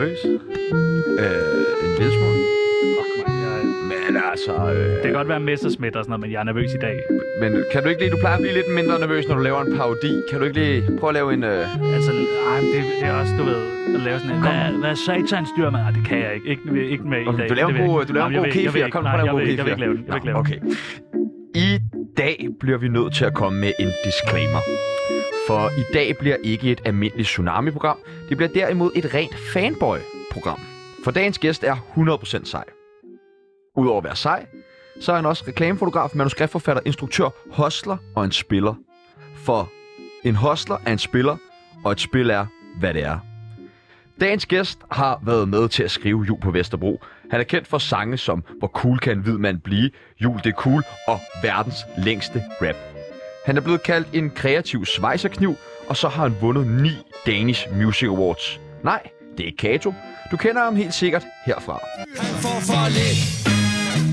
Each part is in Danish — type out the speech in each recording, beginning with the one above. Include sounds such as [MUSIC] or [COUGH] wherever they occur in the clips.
nervøs? Øh, en lille smule. Men altså... Øh, det kan godt være Messerschmidt og sådan noget, men jeg er nervøs i dag. Men kan du ikke lige... Du plejer at blive lidt mindre nervøs, når du laver en parodi. Kan du ikke lige prøve at lave en... Øh... Altså, ej, men det, det er også, du ved, at lave sådan en... Hvad, hvad satans dyr, man? Nej, det kan jeg ikke. Ikke, ikke med i Okay, dag. du laver Det en god, du laver en Nej, god kefir. Kom, Nej, prøv at lave jeg en god ikke. Jeg vil kefir. ikke lave den. Jeg vil ikke lave den. Okay. I dag bliver vi nødt til at komme med en disclaimer. For i dag bliver ikke et almindeligt Tsunami-program. Det bliver derimod et rent fanboy-program. For dagens gæst er 100% sej. Udover at være sej, så er han også reklamefotograf, manuskriptforfatter, instruktør, hostler og en spiller. For en hostler er en spiller, og et spil er, hvad det er. Dagens gæst har været med til at skrive Jul på Vesterbro. Han er kendt for sange som Hvor cool kan en hvid mand blive, Jul det er cool og verdens længste rap. Han er blevet kaldt en kreativ svejserkniv, og så har han vundet ni Danish Music Awards. Nej, det er ikke Kato. Du kender ham helt sikkert herfra. Han får for lidt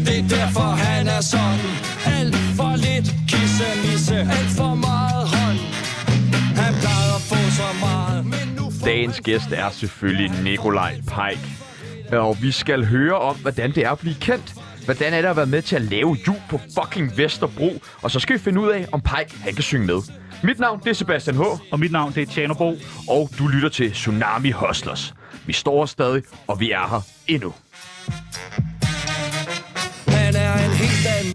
Det er derfor han er sådan Alt for lidt kisse misse Alt for meget hånd Han plejede at få så meget Men nu får Dagens gæst er selvfølgelig Nikolaj Pike. Og vi skal høre om, hvordan det er at blive kendt. Hvordan er det at være med til at lave jul på fucking Vesterbro? Og så skal vi finde ud af, om Pike han kan synge med. Mit navn det er Sebastian H. Og mit navn, det er Tjano Bro. Og du lytter til Tsunami Hustlers. Vi står her stadig, og vi er her endnu. Han er en helt anden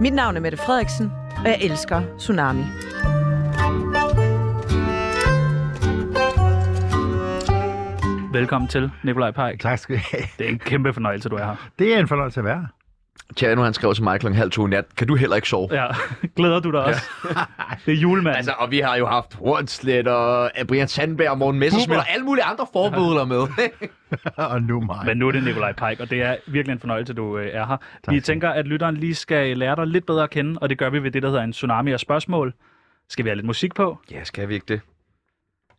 Mit navn er Mette Frederiksen, og jeg elsker Tsunami. Velkommen til, Nikolaj Pajk. Tak skal du have. Det er en kæmpe fornøjelse, du er her. Det er en fornøjelse at være her. Tjano han skrev til mig kl. halv to i nat. Kan du heller ikke sove? Ja, [LAUGHS] glæder du dig også? det er julemand. Altså, og vi har jo haft Hornslet og Brian Sandberg og Morten Messersmith og alle mulige andre forbudler med. [LAUGHS] og nu mig. Men nu er det Nikolaj Pike, og det er virkelig en fornøjelse, du øh, er her. Vi tænker, at lytteren lige skal lære dig lidt bedre at kende, og det gør vi ved det, der hedder en tsunami af spørgsmål. Skal vi have lidt musik på? ja, skal vi ikke det?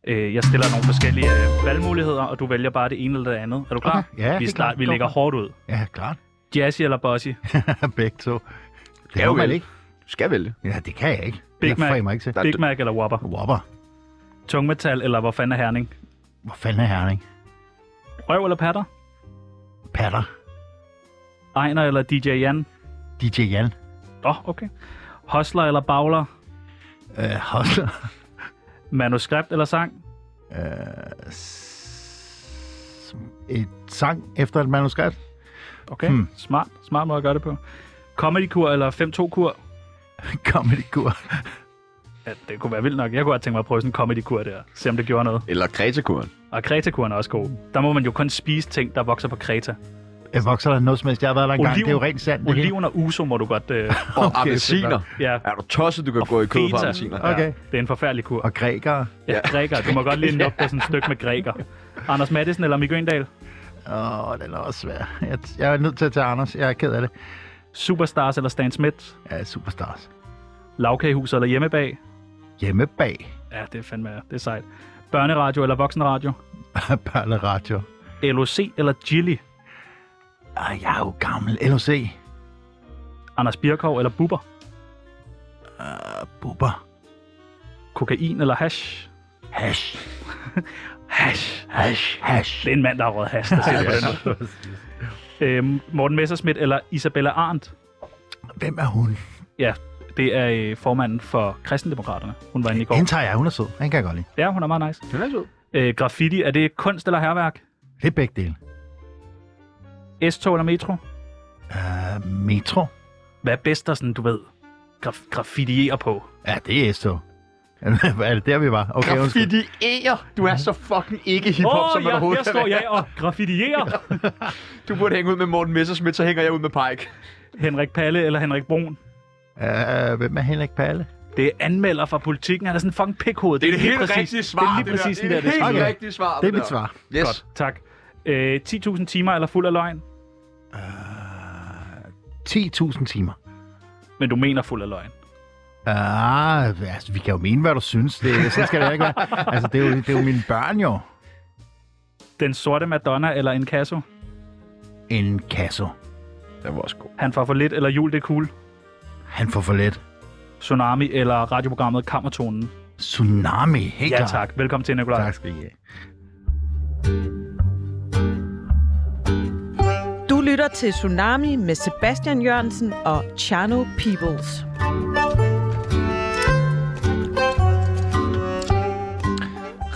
Øh, jeg stiller nogle forskellige øh, valgmuligheder, og du vælger bare det ene eller det andet. Er du klar? Okay. Ja, vi, start, klart. vi lægger hårdt ud. Ja, klart. Jazzy eller bossy? [LAUGHS] Begge to. Det kan man vel. ikke. Du skal vælge. Ja, det kan jeg ikke. Big jeg Mac. framer ikke til. Big Mac eller Whopper? Whopper. Tungmetal eller hvor fanden er Herning? Hvor fanden er Herning? Røv eller patter? Patter. Ejner eller DJ Jan? DJ Jan. Åh, oh, okay. Hostler eller bagler? Uh, Hostler. Manuskript eller sang? Uh, s- et sang efter et manuskript. Okay, Hmm. smart. Smart måde at gøre det på. Comedy-kur eller 5-2-kur? [LAUGHS] Comedy kur. Ja, det kunne være vildt nok. Jeg kunne godt tænke mig at prøve sådan en comedy-kur der. Se om det gjorde noget. Eller Kretakuren. Og Kreta-kuren er også god. Der må man jo kun spise ting, der vokser på Kreta. Jeg vokser der noget som helst. Jeg har været der en gang. Oliven- Det er jo rent sandt. Oliven og uso må du godt... Øh, [LAUGHS] Og Okay, appelsiner. ja, Er du tosset, du kan Og gå i kød på appelsiner? Okay. ja, det er en forfærdelig kur. Og grækere. Ja, Ja. græker. Du må godt lige [LAUGHS] nuppe på sådan et stykke med græker. Anders Madsen eller Mikke Øndal? Åh, den er også svær. Jeg, jeg er nødt til at tage Anders. Jeg er ked af det. Superstars eller Stan Smith? Ja, superstars. Lavkagehus eller hjemmebag? Hjemme bag. Ja, det er fandme det er sejt. Børneradio eller voksenradio? [LAUGHS] Børneradio. LOC eller Gilly? Ah, jeg er jo gammel. LOC. Anders Birkov eller Bubber? Uh, Bubber. Kokain eller hash? Hash. [LAUGHS] Hash. Hash. Hash. Det er en mand, der har røget hash, der siger det på den måde. [LAUGHS] øhm, Morten Messerschmidt eller Isabella Arndt? Hvem er hun? Ja, det er øh, formanden for Kristendemokraterne. Hun var inde i går. Hende tager jeg. Hun er sød. Hende kan jeg godt lide. Ja, hun er meget nice. Den er sød. Øh, graffiti, er det kunst eller herværk? Det er begge dele. S-tog eller metro? Uh, metro. Hvad er bedst at sådan, du ved, graf- graffitiere på? Ja, det er S-tog. [LAUGHS] Er det der, vi var? Okay, undskyld. Graffitier! Du er så fucking ikke hiphop, Åh, som man ja, overhovedet her kan står være. jeg og graffitierer. [LAUGHS] Du burde hænge ud med Morten Messersmith, så hænger jeg ud med Pike. Henrik Palle eller Henrik Brun? Uh, hvem er Henrik Palle? Det er anmelder fra politikken. Han er sådan en fucking pikhoved. Det er det helt præcis- rigtige svar. Det er lige præcis det det er der. det det helt er. rigtige svar. Det er der. mit svar. Yes. Godt, tak. Øh, 10.000 timer eller fuld af løgn? 10.000 timer. Men du mener fuld af løgn. Ah, altså, vi kan jo mene, hvad du synes. Det, sådan skal det ikke være. Altså, det er, jo, det er jo mine børn jo. Den sorte Madonna eller en kasso? En kasso. Den var også god. Han får for lidt eller jul det er cool? Han får for let. Tsunami eller radioprogrammet Kammertonen? Tsunami, helt Ja tak. Velkommen til, Nikolaj. Tak skal I have. Du lytter til Tsunami med Sebastian Jørgensen og Chano Peoples.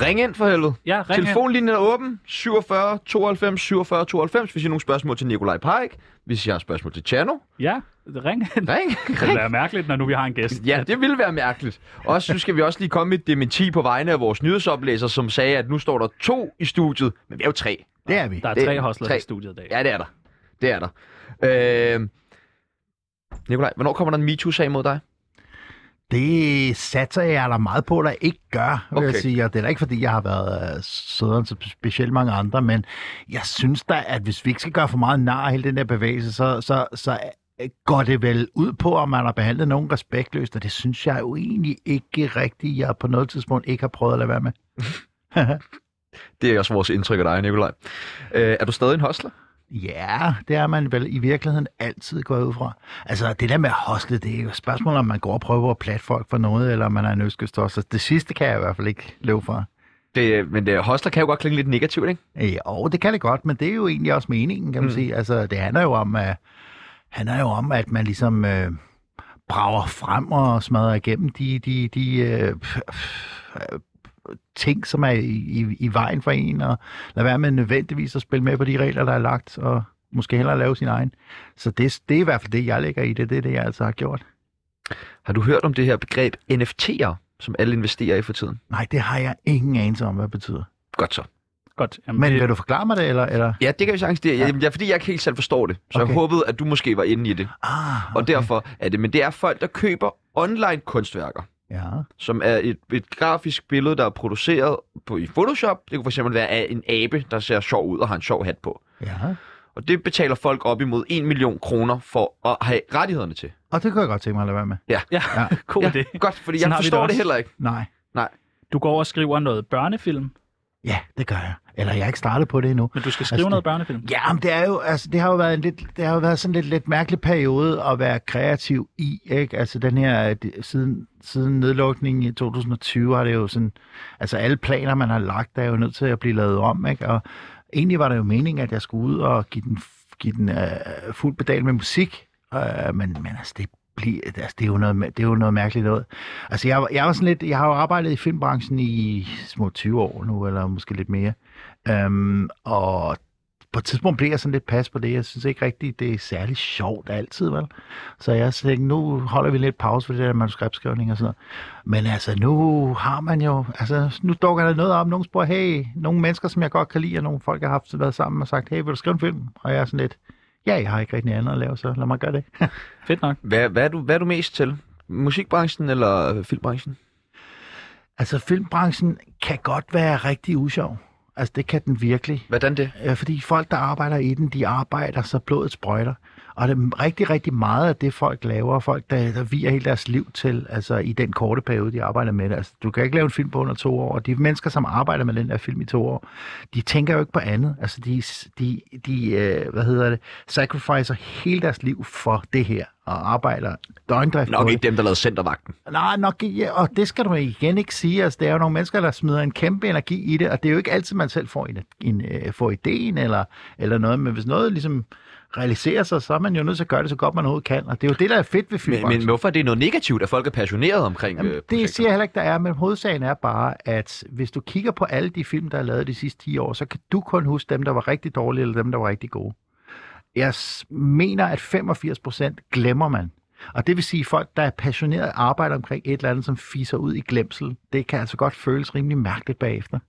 Ring ind for helvede. Ja, ring ind. Telefonlinjen er åben. 47 92 47 92, hvis I har nogle spørgsmål til Nikolaj Pajk. Hvis I har spørgsmål til Chano. Ja, ring ind. Ring. [LAUGHS] Det vil være mærkeligt, når nu vi har en gæst. Ja, det ville være mærkeligt. Og så skal vi også lige komme med et dementi på vegne af vores nyhedsoplæser, som sagde, at nu står der to i studiet, men vi er jo tre. Det er vi. Der er Det- tre hostler i studiet i dag. Ja, det er der. Det er der. Øh... Nikolaj, hvornår kommer der en MeToo-sag mod dig? Det satser jeg da meget på, der ikke gør, vil okay. Jeg sige. Og det er da ikke, fordi jeg har været øh, sødere til specielt mange andre, men jeg synes da, at hvis vi ikke skal gøre for meget nar af hele den der bevægelse, så, så, så øh, går det vel ud på, om man har behandlet nogen respektløst, og det synes jeg jo egentlig ikke rigtigt, jeg på noget tidspunkt ikke har prøvet at lade være med. [LAUGHS] Det er også vores indtryk af dig, Nikolaj. Øh, er du stadig en hostler? Ja, det er man vel i virkeligheden altid gået ud fra. Altså, det der med at hostle, det er jo et spørgsmål, om man går og prøver at platte folk for noget, eller om man er en øskestosser. Det sidste kan jeg i hvert fald ikke løbe fra. Det, men det, hostler kan jo godt klinge lidt negativt, ikke? Ja, og det kan det godt, men det er jo egentlig også meningen, kan man Mm. sige. Altså, det handler jo om, at, handler jo om, at man ligesom øh, brager frem og smadrer igennem de, de, de øh, øh, ting, som er i, i, i vejen for en, og lade være med nødvendigvis at spille med på de regler, der er lagt, og måske hellere lave sin egen. Så det, det er i hvert fald det, jeg lægger i det. Det er det, jeg altid har gjort. Har du hørt om det her begreb NFT'er, som alle investerer i for tiden? Nej, det har jeg ingen anelse om, hvad det betyder. Godt så. Godt. Jamen, Men vil du forklare mig det, eller? eller? Ja, det kan vi sagtens. Det, ja. ja, fordi jeg ikke helt selv forstår det. Så okay. Okay. jeg håbede, at du måske var inde i det. Ah, Og derfor er det. Men det er folk, der køber online kunstværker. Ja, som er et, et grafisk billede, der er produceret på, i Photoshop. Det kunne fx være af en abe, der ser sjov ud og har en sjov hat på. ja. Og det betaler folk op imod 1 million kroner for at have rettighederne til. Og det kunne jeg godt tænke mig at lade være med. ja, Ja. [LAUGHS] god ja, idé. godt, fordi Sådan jeg det forstår det, også. heller ikke. Nej. Du går og skriver noget børnefilm, Ja, det gør jeg. Eller jeg er ikke startet på det endnu. men du skal skrive Altså, noget børnefilm. Ja, men det er jo, altså, det har jo været en lidt, det har jo været sådan en lidt, lidt mærkelig periode at være kreativ i, ikke? Altså den her, siden, siden nedlukningen i 2020 har det jo sådan, altså alle planer, man har lagt, er jo nødt til at blive lavet om, ikke? Og egentlig var det jo meningen, at jeg skulle ud og give den, give den øh, fuld pedal med musik, øh, men, men altså, det blive, altså, det, er jo noget, det er jo noget mærkeligt noget. Altså, jeg, jeg, var sådan lidt, jeg har jo arbejdet i filmbranchen i små 20 år nu, eller måske lidt mere. Øhm, og på et tidspunkt blev jeg sådan lidt pas på det. Jeg synes ikke rigtigt, det er særlig sjovt altid, vel? Så jeg tænkte, nu holder vi lidt pause for det der manuskriptskrivning og sådan noget. Men altså, nu har man jo, altså, nu dukker der noget op. Nogle spørger, hey, nogle mennesker, som jeg godt kan lide, og nogle folk, jeg har haft været sammen og sagt, hey, vil du skrive en film? Og jeg er sådan lidt, ja, jeg har ikke rigtig andet at lave, så lad mig gøre det. [LAUGHS] Fedt nok. Hvad, hvad, er du, hvad er du mest til? Musikbranchen eller øh, filmbranchen? altså, filmbranchen kan godt være rigtig usjov. Altså, det kan den virkelig. Hvordan det? Fordi folk, der arbejder i den, de arbejder, så blodet sprøjter. Og det er rigtig, rigtig meget af det, folk laver, folk, der, der viger hele deres liv til, altså i den korte periode, de arbejder med det. Altså, du kan ikke lave en film på under to år, og de mennesker, som arbejder med den der film i to år, de tænker jo ikke på andet. Altså, de, de, de øh, hvad hedder det, sacrificer hele deres liv for det her, og arbejder døgndrift Nok ikke dem, der lavede centervagten. Nej, nok ikke. Ja, og det skal du igen ikke sige. Altså, det er jo nogle mennesker, der smider en kæmpe energi i det, og det er jo ikke altid, man selv får, en, en, øh, får ideen eller, eller noget, men hvis noget ligesom realiserer sig, så er man jo nødt til at gøre det så godt, man overhovedet kan. Og det er jo det, der er fedt ved Men, filmbranchen. men hvorfor er det noget negativt, at folk er passionerede omkring Jamen, øh, det siger jeg heller ikke, der er, men hovedsagen er bare, at hvis du kigger på alle de film, der er lavet de sidste 10 år, så kan du kun huske dem, der var rigtig dårlige, eller dem, der var rigtig gode. Jeg mener, at 85 procent glemmer man. Og det vil sige, at folk, der er passionerede arbejder omkring et eller andet, som fiser ud i glemsel, det kan altså godt føles rimelig mærkeligt bagefter.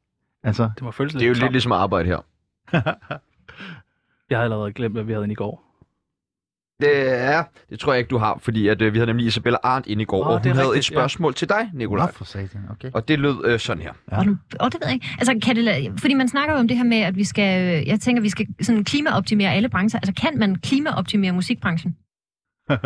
Altså, Det må føles Det er jo lidt ligesom arbejde her. [LAUGHS] Jeg har allerede glemt, hvad vi havde inde i går. Det er, det tror jeg ikke, du har, fordi at, øh, vi havde nemlig Isabella Arndt ind i går, Åh, og hun det havde et rigtigt, ja. spørgsmål til dig, Nikolaj. Nå, for satan, okay. Og det lød øh, sådan her. Ja. Og, og det ved jeg ikke. Altså, kan det, fordi man snakker jo om det her med, at vi skal, jeg tænker, vi skal sådan klimaoptimere alle brancher. Altså, kan man klimaoptimere musikbranchen? [LAUGHS]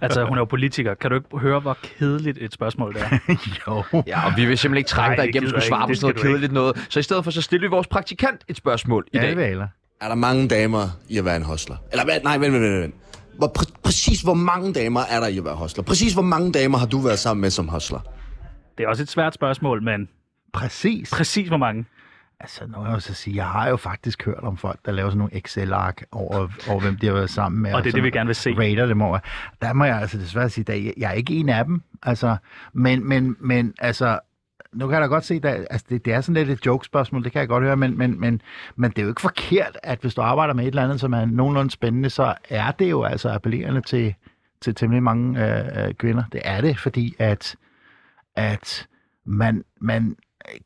Altså, hun er jo politiker. Kan du ikke høre, hvor kedeligt et spørgsmål det er? [LAUGHS] jo. Ja, og vi vil simpelthen ikke trække Nej, dig igennem, skulle svare ikke. på sådan noget kedeligt noget. Så i stedet for, så stiller vi vores praktikant et spørgsmål i Ja, dag. det. Er der mange damer i at være en hostler? Eller hvad? Nej, vent, vent, vent. vent. Hvor, præ- præcis hvor mange damer er der i at være hostler? Præcis hvor mange damer har du været sammen med som hostler? Det er også et svært spørgsmål, men Præcis. præcis hvor mange. Altså, nu vil jeg jo så sige, jeg har jo faktisk hørt om folk, der laver sådan nogle Excel-ark over, over hvem de har været sammen med. Og det er det, vi gerne vil se. Rater dem over. Der må jeg altså desværre sige, at jeg, jeg er ikke en af dem. Altså, men, men, men altså, nu kan jeg da godt se, at altså, det, det er sådan lidt et joke-spørgsmål, det kan jeg godt høre, men, men, men, men det er jo ikke forkert, at hvis du arbejder med et eller andet, som er nogenlunde spændende, så er det jo altså appellerende til, til temmelig mange øh, øh kvinder. Det er det, fordi at, at man, man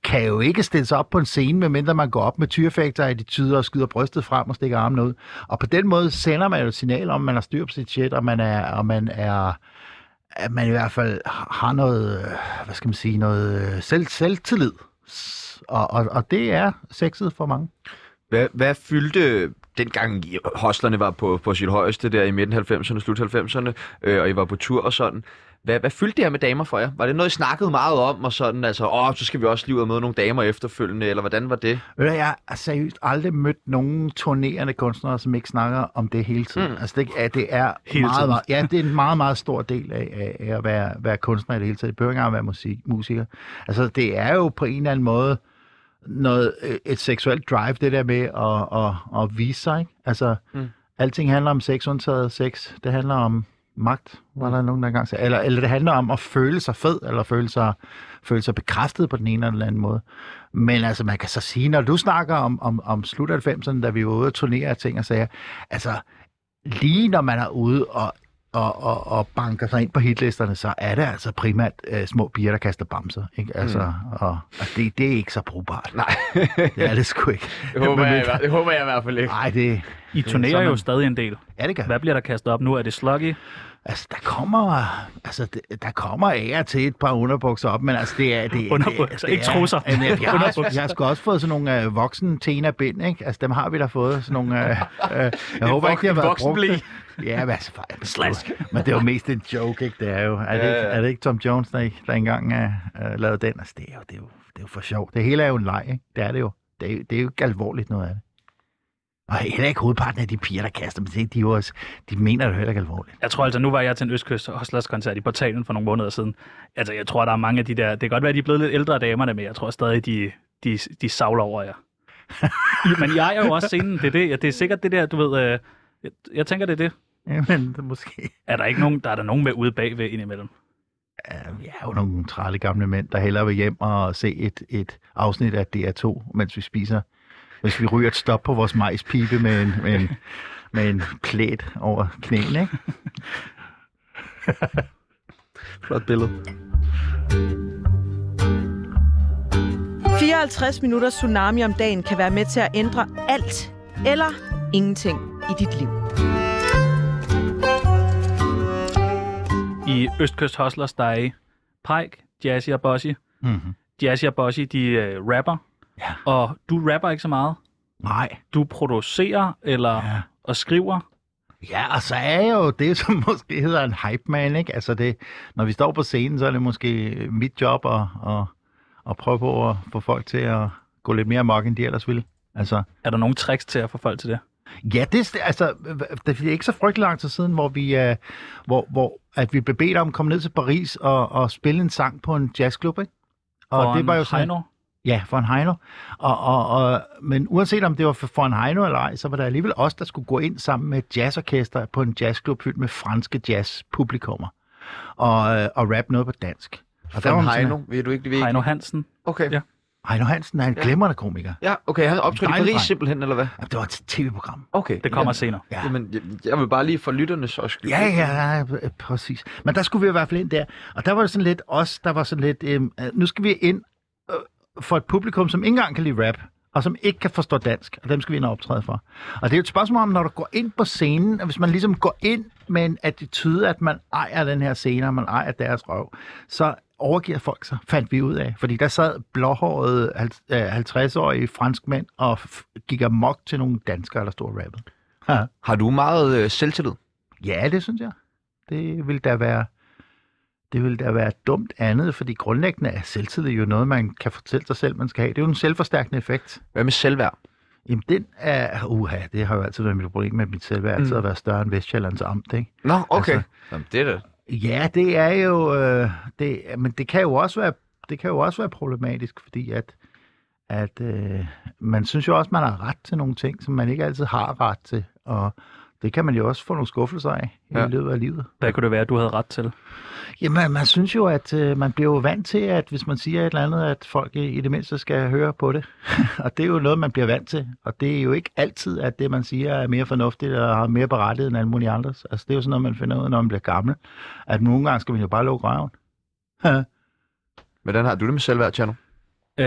kan jo ikke stille sig op på en scene, medmindre man går op med tyrefægter i de tyder og skyder brystet frem og stikker armen ud. Og på den måde sender man jo et signal om, at man har styr på sit shit, og man er, og man er at man i hvert fald har noget, øh, hvad skal man sige, noget øh, selv, selvtillid. Og, og, og det er sexet for mange. Hvad, hvad fyldte dengang hostlerne hoslerne var på, på sit højeste der i midten 90'erne, slut 90'erne, øh, og I var på tur og sådan. Hvad, hvad fyldte det her med damer for jer? Var det noget, I snakkede meget om, og sådan, altså, åh, så skal vi også lige ud og møde nogle damer efterfølgende, eller hvordan var det? Du, jeg har seriøst aldrig mødt nogen turnerende kunstnere, som ikke snakker om det hele tiden. Mm. Altså, det er, det er Hele meget, tiden. meget, ja, det er en meget, meget stor del af, af, at være, være kunstner i det hele taget. Det behøver ikke at være musik, musiker. Altså, det er jo på en eller anden måde noget, øh, et seksuelt drive, det der med at, at, at vise sig. Ikke? Altså, mm. alting handler om sex, undtaget sex. Det handler om magt, var der nogen, der engang sagde. Eller, eller det handler om at føle sig fed, eller føle sig, føle sig bekræftet på den ene eller den anden måde. Men altså, man kan så sige, når du snakker om, om, om slut 90'erne, da vi var ude og turnere ting og sager, altså, lige når man er ude og, og, og, og banker sig ind på hitlisterne, så er det altså primært øh, små piger, der kaster bamser. Ikke? Altså, mm. og, og det, det er ikke så brugbart. Nej, Det er det sgu ikke. det håber, jeg, det håber jeg i hvert fald ikke. Nej, det, I turnerer jo stadig en del. ja, det kan. Hvad bliver der kastet op nu? Er det sluggy? Altså, der kommer, altså, der kommer ære til et par underbukser op, men altså, det er... Det, Underbukser, det, det ikke er- trusser. Jamen, jeg, jeg, har, jeg har sgu også fået sådan nogle øh, voksen tena bind, ikke? Altså, dem har vi da fået, sådan nogle... Øh, øh, jeg håber ikke, de har været brugt. Ja, men altså, for- [LAUGHS] Slask. Men det er jo mest en joke, ikke? Det er jo... Er det, Ja, ikke, er det ikke Tom Jones, der, der engang øh, øh, lavede den? Altså, det er, jo, det, er jo, det er jo for sjovt. Det hele er jo en leg, ikke? Det er det jo. Det er, det er jo ikke alvorligt noget af det. Og heller ikke hovedparten af de piger, der kaster dem. De, er jo også, de mener det heller ikke alvorligt. Jeg tror altså, nu var jeg til en Østkyst Hustlers koncert i portalen for nogle måneder siden. Altså, jeg tror, der er mange af de der... Det kan godt være, de er blevet lidt ældre damerne, men jeg tror stadig, de, de, de savler over jer. [LAUGHS] Men jeg er jo også scenen. Det er, det, det er sikkert det der, du ved... Øh, jeg, jeg tænker, det er det. [LAUGHS] Jamen, det er måske... Er der ikke nogen, der er der nogen med ude bagved indimellem? Ja, vi er jo nogle trælle gamle mænd, der hellere vil hjem og se et, et afsnit af DR2, mens vi spiser. Hvis vi ryger et stop på vores majspibe med en, med en, med en plæt over knæene, ikke? [LAUGHS] Flot billede. 54 minutter tsunami om dagen kan være med til at ændre alt eller ingenting i dit liv. I Østkyst Hustlers, der er I Pike, Jazzy og Bossy. Mm-hmm. Jazzy og Bossy, de øh, rapper. Ja. Og du rapper ikke så meget. Nej. Du producerer eller Ja. og skriver. Ja, og så er jeg jo det, som [LAUGHS] måske hedder en hype man, ikke? Altså det, når vi står på scenen, så er det måske mit job at, at, at prøve på at få folk til at gå lidt mere amok, end de ellers ville. Altså, Er der nogle tricks til at få folk til det? Ja, det, altså, det er ikke så frygtelig lang tid siden, hvor vi, uh, hvor, hvor at vi blev bedt om at komme ned til Paris og, og spille en sang på en jazzklub, ikke? Og For det var jo en sådan, Heino? Ja, for en Heino. Og, og, og, men uanset om det var for, for en Heino eller ej, så var der alligevel os, der skulle gå ind sammen med et jazzorkester på en jazzklub fyldt med franske jazzpublikummer og, øh, og rap noget på dansk. Og Fra var Heino, ved du ikke? Ved Heino Hansen. Okay. Ja. Heino Hansen er en glimrende komiker. Ja, okay, han optrådte i Paris dreng. simpelthen, eller hvad? Ja, Det var et tv-program. Okay. Det kommer ja. senere. Ja. Jamen, jeg, jeg vil bare lige for lytternes også skyld. Ja, ja, ja, præcis. Men der skulle vi i hvert fald ind der. Og der var det sådan lidt os, der var sådan lidt, øhm, øh, nu skal vi ind øh, for et publikum, som ikke engang kan lide rap, og som ikke kan forstå dansk, og dem skal vi ind og optræde for. Og det er jo et spørgsmål om, når du går ind på scenen, og hvis man ligesom går ind med en attitude, at man ejer den her scene, og man ejer deres røv, så overgiver folk sig, fandt vi ud af. Fordi der sad blåhårede hal- øh, 50-årige franskmænd og gik amok til nogle danskere, der stod og rappede. Ha. Har du meget øh, selvtillid? Ja, det synes jeg. Det vil da være det vil da være dumt andet, fordi grundlæggende er selvtillid jo noget, man kan fortælle sig selv, man skal have. Det er jo en selvforstærkende effekt. Hvad med selvværd? Jamen, den er... Uha, det har jo altid været mit problem med mit selvværd, altid Mm. at være større end Vestjyllands amt, ikke? Nå, okay. Altså- Jamen, det er det. Ja, det er jo... Øh, det, men det kan jo også være det kan jo også være problematisk, fordi at, at øh, man synes jo også, man har ret til nogle ting, som man ikke altid har ret til, og det kan man jo også få nogle skuffelser af i Ja. løbet af livet. Hvad kunne det være, du havde ret til? Jamen, man synes jo, at øh, man bliver jo vant til, at hvis man siger et eller andet, at folk i, i det mindste skal høre på det. [LAUGHS] og det er jo noget, man bliver vant til. Og det er jo ikke altid, at det, man siger, er mere fornuftigt eller har mere berettiget end alle mulige andres. Altså, det er jo sådan noget, man finder ud af, når man bliver gammel. At nogle gange skal man jo bare lukke røven. [LAUGHS] Hvordan har du det med selvværd, Tjerno? Øh,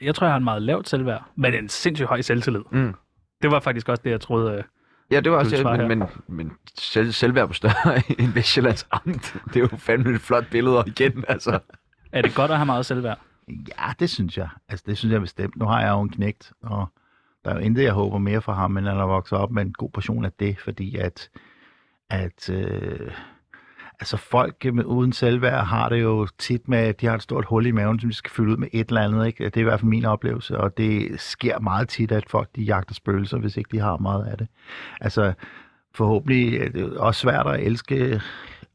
jeg tror, jeg har en meget lavt selvværd, men en sindssygt høj selvtillid. Mm. Det var faktisk også det, jeg troede. Øh, Ja, det var også, ja, men, men, men selv, selvværd på større [LAUGHS] end Vestjyllands Amt. Det er jo fandme et flot billede og igen, [LAUGHS] altså. er det godt at have meget selvværd? Ja, det synes jeg. Altså, det synes jeg bestemt. Nu har jeg jo en knægt, og der er jo intet, jeg håber mere for ham, end at han er vokset op med en god portion af det, fordi at, at øh, altså folk med, uden selvværd har det jo tit med, at de har et stort hul i maven, som de skal fylde ud med et eller andet. Ikke? Det er i hvert fald min oplevelse, og det sker meget tit, at folk de jagter spøgelser, hvis ikke de har meget af det. Altså, forhåbentlig øh, er det også svært at elske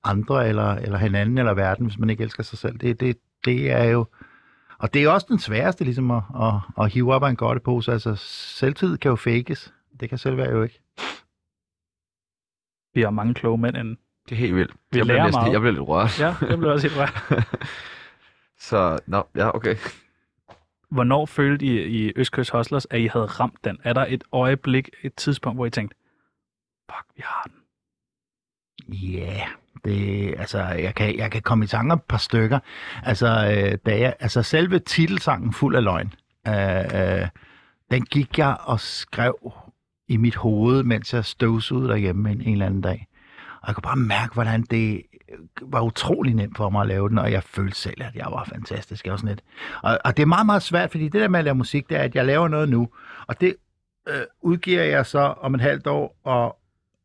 andre, eller, eller hinanden, eller verden, hvis man ikke elsker sig selv. Det, det, det er jo og det er også den sværeste, ligesom at, at, at hive op af en godtepose. Altså, selvtid kan jo fakes. Det kan selvværd jo ikke. Vi har mange kloge mænd inden. Det er helt vildt. Vi jeg bliver lærer næsten, meget. jeg bliver lidt rørt. Ja, jeg blev også helt rørt. [LAUGHS] Så, nå, ja, okay. Hvornår følte I i Østkyst Hustlers, at I havde ramt den? Er der et øjeblik, et tidspunkt, hvor I tænkte, fuck, vi har den? Ja, yeah, det, altså, jeg kan, jeg kan komme i tanke om et par stykker. Altså, øh, da jeg, altså selve titelsangen Fuld af løgn, øh, øh, den gik jeg og skrev i mit hoved, mens jeg støvsugede derhjemme en, en eller anden dag. Og jeg kunne bare mærke, hvordan det øh, var utrolig nemt for mig at lave den, og jeg følte selv, at jeg var fantastisk. Jeg var sådan lidt. Og, og det er meget, meget svært, fordi det der med at lave musik, det er, at jeg laver noget nu, og det øh, udgiver jeg så om et halvt år, og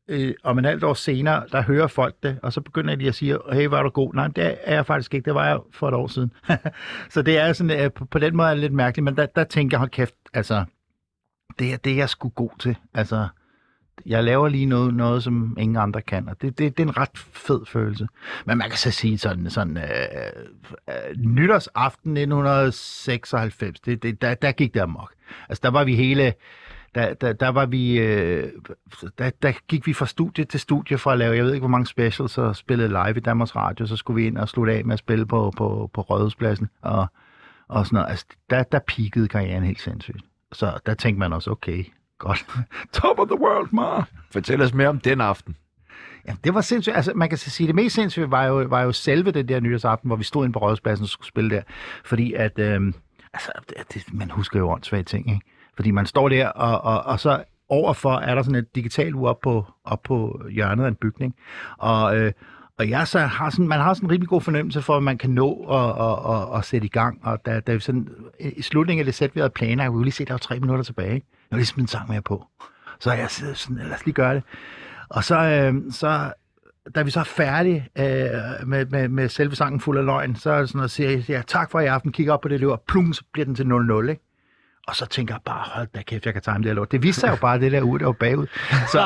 øh, om en halvt år senere, der hører folk det, og så begynder de at sige, hey, var du god? Nej, det er jeg faktisk ikke, det var jeg for et år siden. [LAUGHS] så det er sådan, øh, på, på den måde er det lidt mærkeligt, men der, der tænker jeg, hold kæft, altså, det er det, jeg skulle god til. Altså, jeg laver lige noget, noget som ingen andre kan, og det, det, det er en ret fed følelse. Men man kan så sige sådan, sådan øh, øh, nytårsaften 1996, det, det, der, der gik det amok. Altså, der var vi hele, der, der, der var vi, øh, der, der gik vi fra studie til studie for at lave, jeg ved ikke hvor mange specials, og spillede live i Danmarks Radio, så skulle vi ind og slutte af med at spille på, på, på Rådhuspladsen, og, og sådan noget. Altså, der, der peakede karrieren helt sindssygt. Så der tænkte man også, okay, godt. [LAUGHS] Top of the world, ma! Fortæl os mere om den aften. Ja, det var sindssygt. Altså, man kan sige, det mest sindssyge var jo, var jo selve den der nytårsaften, hvor vi stod inde på Rådhuspladsen og skulle spille der. Fordi at, øh, altså, det, det, man husker jo åndssvage ting, ikke? Fordi man står der, og, og, og så overfor er der sådan et digitalt ur op på, op på hjørnet af en bygning. Og, øh, og jeg så har sådan, man har sådan en rimelig god fornemmelse for, at man kan nå at, at, at, at sætte i gang. Og da, da vi sådan, i slutningen af det sæt, vi havde planer, jeg kunne lige se, at der var tre minutter tilbage. Ikke? Jeg vil lige smide en sang mere på. Så jeg sidder sådan, lad os lige gøre det. Og så, øh, så da vi så er færdige øh, med, med, med selve sangen fuld af løgn, så er det sådan noget, siger jeg, ja, tak for i aften, kigger op på det løb, og plum, så bliver den til 0-0, ikke? Og så tænker jeg bare, hold da kæft, jeg kan time det her lort. Det viste sig jo bare, det der uge, der var bagud. Så,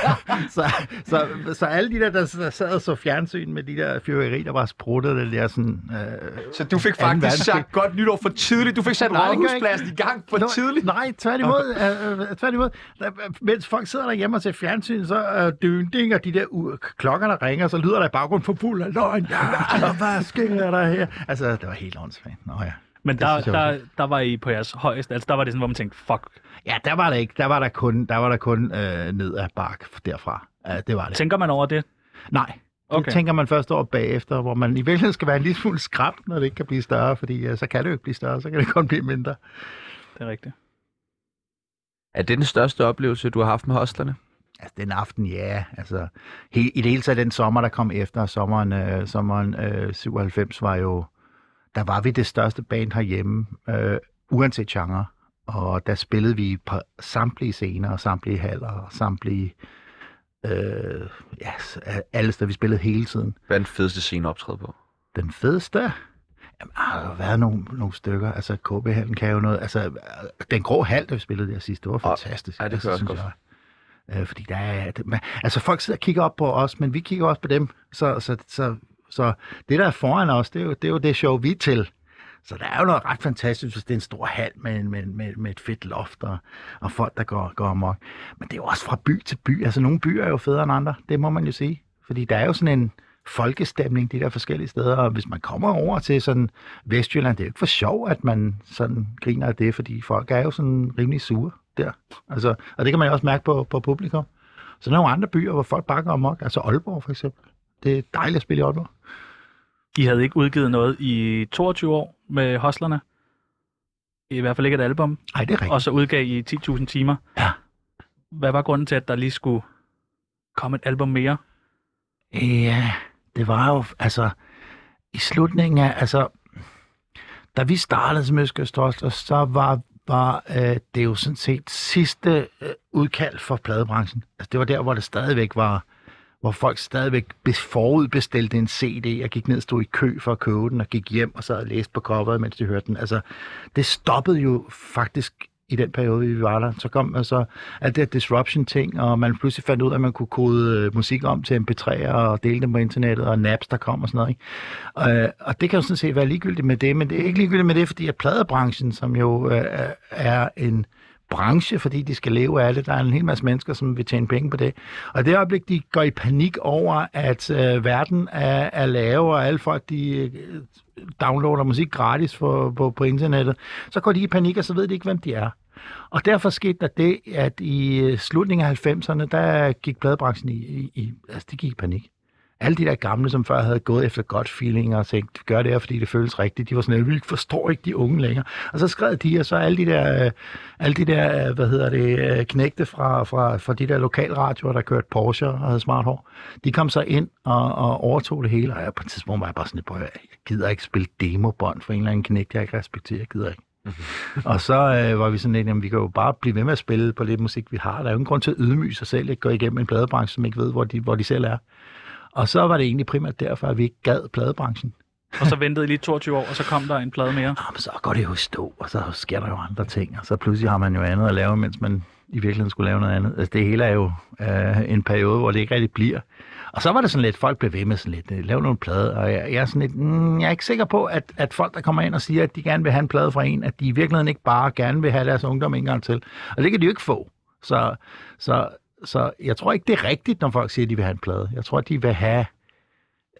[LAUGHS] så, så, så, alle de der, der, der sad og så fjernsyn med de der fyrværkeri, der var spruttet, det der sådan... Øh, Så du fik faktisk sagt godt nytår for tidligt. Du fik sat rådhuspladsen i gang for Nå, tidligt. Nej, tværtimod. Øh, øh, tværtimod. Mens folk sidder derhjemme og ser fjernsyn, så er dyn, ding, og de der u- klokker, der ringer, så lyder der i baggrund for fuld af løgn. Ja, hvad sker der her? Altså, det var helt åndssvagt. Nå ja. Men Det der, der, der var I på jeres højeste. Altså, der var det sådan, hvor man tænkte, fuck. Ja, der var der ikke. Der var der kun, der var der kun øh, ned ad bark derfra. Ja, det var det. Tænker man over det? Nej. Det Okay. tænker man først over bagefter, hvor man i virkeligheden skal være en lille smule skræmt, når det ikke kan blive større, fordi øh, så kan det jo ikke blive større, så kan det [LAUGHS] kun blive mindre. Det er rigtigt. Er det den største oplevelse, du har haft med hostlerne? Altså, den aften, ja. Altså, he, I det hele taget den sommer, der kom efter, sommeren, øh, sommeren øh, 97, var jo, der var vi det største band herhjemme, øh, uanset genre. Og der spillede vi på samtlige scener, og samtlige haller, og samtlige, øh, ja, alle steder, vi spillede hele tiden. Hvad er den fedeste scene optræde på? Den fedeste, jamen, har der været nogle, nogle stykker. Altså, KB-hallen kan jo noget. Altså, øh, den grå hal, der vi spillede der sidst, det var fantastisk. ja, det altså, synes også jeg. Øh, fordi der er, det, man, altså folk sidder og kigger op på os, men vi kigger også på dem. Så, så, så, så det der er foran os, det er, jo, det er jo det show, vi er til. Så der er jo noget ret fantastisk, hvis det er en stor hal med, med, med, med et fedt loft og, og folk, der går, går amok. Men det er jo også fra by til by. Altså, nogle byer er jo federe end andre. Det må man jo sige. Fordi der er jo sådan en folkestemning de der forskellige steder. Og hvis man kommer over til sådan Vestjylland, det er jo ikke for sjov, at man sådan griner af det, fordi folk er jo sådan rimelig sure der. Altså, og det kan man jo også mærke på, på publikum. Så der er nogle andre byer, hvor folk bare går amok. Altså Aalborg for eksempel. Det er dejligt at spille i Aalborg. I havde ikke udgivet noget i 22 år med Hoslerne. I hvert fald ikke et album. Nej, det er rigtigt. Og så udgav I 10.000 timer. Ja. Hvad var grunden til, at der lige skulle komme et album mere? Ja, det var jo, altså, i slutningen af, altså, da vi startede som Østkyst så var, var øh, det jo sådan set sidste øh, udkald for pladebranchen. Altså, det var der, hvor det stadigvæk var, hvor folk stadigvæk forudbestilte en CD og gik ned og stod i kø for at købe den og gik hjem og sad og læste på coveret, mens de hørte den. Altså, det stoppede jo faktisk i den periode, vi var der. Så kom altså alt det her disruption-ting, og man pludselig fandt ud af, at man kunne kode øh, musik om til MP3'er og dele dem på internettet, og naps, der kom og sådan noget. Ikke? Og, og det kan jo sådan set være ligegyldigt med det, men det er ikke ligegyldigt med det, fordi at pladebranchen, som jo øh, er en branche, fordi de skal leve af det. Der er en hel masse mennesker, som vil tjene penge på det. Og det øjeblik, de går i panik over, at øh, verden er, er lave, og alle folk, de øh, downloader musik gratis for, på, på internettet, så går de i panik, og så ved de ikke, hvem de er. Og derfor skete der det, at i øh, slutningen af 90'erne, der gik pladebranchen i, i, i altså de gik i panik. Alle de der gamle, som før havde gået efter godt feeling og tænkt, gør det her, fordi det føles rigtigt, de var sådan, vi forstår ikke de unge længere. Og så skrev de, og så alle de der, øh, alle de der øh, hvad hedder det, øh, knægte fra, fra, fra de der lokalradioer, der kørte Porsche og havde smart hår, de kom så ind og, og overtog det hele, og jeg, på et tidspunkt var jeg bare sådan, jeg gider ikke spille demobånd for en eller anden knægt, jeg ikke respekterer, jeg gider ikke. [LAUGHS] og så øh, var vi sådan lidt, at vi kan jo bare blive ved med at spille på det musik, vi har. Der er jo ingen grund til at ydmyge sig selv, ikke gå igennem en pladebranche, som ikke ved, hvor de, hvor de selv er. Og så var det egentlig primært derfor, at vi ikke gad pladebranchen. Og så ventede I lige 22 år, og så kom der en plade mere. Jamen, så går det jo stå, og så sker der jo andre ting, og så pludselig har man jo andet at lave, mens man i virkeligheden skulle lave noget andet. Altså, det hele er jo øh, en periode, hvor det ikke rigtig bliver. Og så var det sådan lidt, folk blev ved med sådan lidt, øh, lave nogle plade, og jeg, jeg er sådan lidt, mm, jeg er ikke sikker på, at, at folk, der kommer ind og siger, at de gerne vil have en plade fra en, at de i virkeligheden ikke bare gerne vil have deres ungdom en gang til. Og det kan de jo ikke få. Så, så, så jeg tror ikke, det er rigtigt, når folk siger, at de vil have en plade. Jeg tror, at de vil have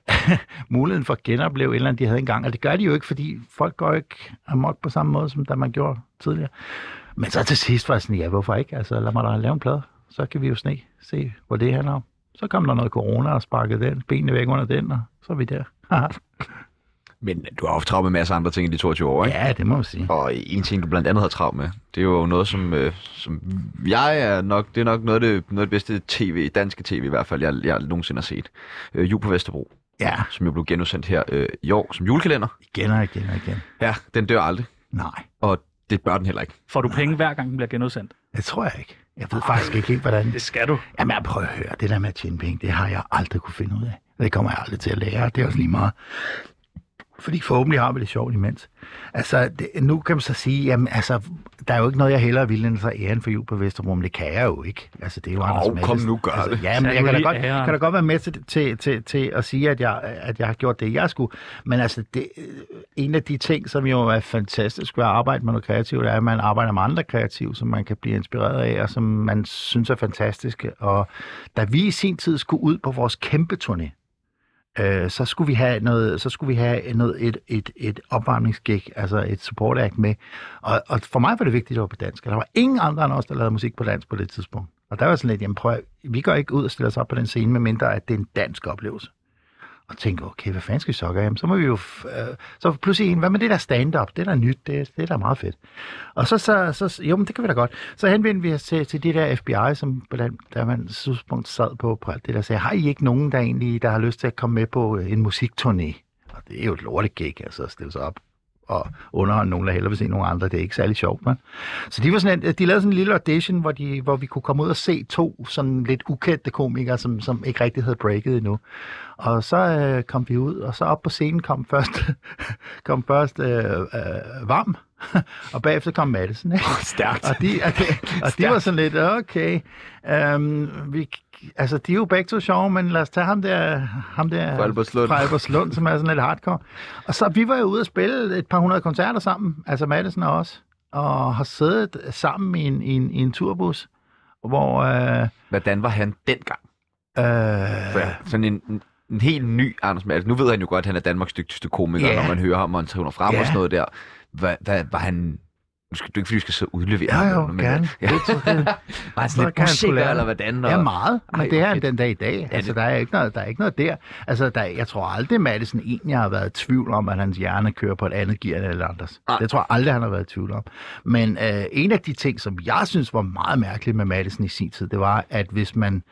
[LAUGHS] muligheden for at genopleve et eller andet, de havde engang. Og det gør de jo ikke, fordi folk går ikke amok på samme måde, som da man gjorde tidligere. Men så til sidst var jeg sådan, ja, hvorfor ikke? Altså, lad mig da lave en plade. Så kan vi jo sne, se, hvor det handler om. Så kom der noget corona og sparkede den, benene væk under den, og så er vi der. [LAUGHS] Men du har haft travlt med masser af andre ting i de 22 år, ikke? ja, det må man sige. Og en ting, du blandt andet har travlt med, det er jo noget, som, øh, som jeg er nok, det er nok noget af det, noget af det bedste tv, danske tv i hvert fald, jeg, jeg nogensinde har set. Øh, Jul på Vesterbro, Ja, som jo blev genudsendt her øh, i år som julekalender. igen og igen og igen. Ja, den dør aldrig, Nej, og det bør den heller ikke. Får du penge hver gang, den bliver genudsendt? det tror jeg ikke. Jeg ved faktisk ikke helt, hvordan... Det skal du. Jamen, jeg prøver at høre. Det der med at tjene penge, det har jeg aldrig kunne finde ud af. Det kommer jeg aldrig til at lære. Det er også lige meget. Fordi forhåbentlig har vi det sjovt imens. Altså, det, nu kan man så sige, jamen, altså, der er jo ikke noget, jeg hellere vil end så æren for jul på Vesterbro, men det kan jeg jo ikke. Altså, det er jo Åh, Anders kom nu, gør altså, det. Ja, men jeg kan da, godt, æren. kan da godt være med til, til, til, til at sige, at jeg, at jeg har gjort det, jeg skulle. Men altså, det, en af de ting, som jo er fantastisk ved at arbejde med noget kreativt, er, at man arbejder med andre kreative, som man kan blive inspireret af, og som man synes er fantastiske. Og da vi i sin tid skulle ud på vores kæmpe turné, øh, så skulle vi have noget, så skulle vi have noget, et, et, et opvarmningsgig, altså et support act med. Og, og for mig var det vigtigt, at det var på dansk. Og Der var ingen andre end os, der lavede musik på dansk på det tidspunkt. Og der var sådan lidt, jamen prøv, at- vi går ikke ud og stiller os op på den scene, medmindre at det er en dansk oplevelse. Og tænkte, okay, hvad fanden skal vi så gøre? Jamen, så må vi jo... Øh, så pludselig en, hvad med det der stand-up? Det er da nyt, det, det er da meget fedt. Og så, så, så jo, men det kan vi da godt. Så henvendte vi os til, til det der FBI, som på den, der man tidspunkt sad på, på alt det der, sagde, har I ikke nogen, der egentlig der har lyst til at komme med på øh, en musikturné? Og det er jo et lortegig, altså at stille sig op og underholde nogen, der hellere vil se nogle andre. Det er ikke særlig sjovt, man. Så de, var sådan en, de lavede sådan en lille audition, hvor, de, hvor vi kunne komme ud og se to sådan lidt ukendte komikere, som, som ikke rigtig havde breaket endnu. Og så øh, kom vi ud, og så op på scenen kom først, [LAUGHS] kom først øh, øh, Vam, [LAUGHS] og bagefter kom Madison, ikke? Stærkt. Og de, og de, og de var sådan lidt, okay, um, vi, altså de er jo begge to sjove, men lad os tage ham der, ham der Fra Albertslund. fra Albertslund, som er sådan lidt hardcore. Og så vi var jo ude at spille et par hundrede koncerter sammen, altså Madison og os, og har siddet sammen i en, i en, i en turbus, hvor... Øh, Hvordan var han dengang? øh, For sådan en, en, en helt ny Anders Madsen. Nu ved han jo godt, at han er Danmarks dygtigste komiker, Ja. når man hører ham, og han træner frem Ja. og sådan noget der. Hvad, hvad var han... Nu skal du ikke, fordi vi skal så udlevere Ja, ham, jo, gerne. Ja. var han Så [LAUGHS] sådan lidt lære eller hvordan? Og... Ja, meget. Men Ej, det er han den dag i dag. Altså, det- der, er ikke noget, der er ikke noget der. Altså, der, jeg tror aldrig, Madison egentlig har været i tvivl om, at hans hjerne kører på et andet gear end alle andres. Nej. Det tror jeg aldrig, han har været i tvivl om. Men øh, en af de ting, som jeg synes var meget mærkeligt med Madison i sin tid, det var, at hvis man...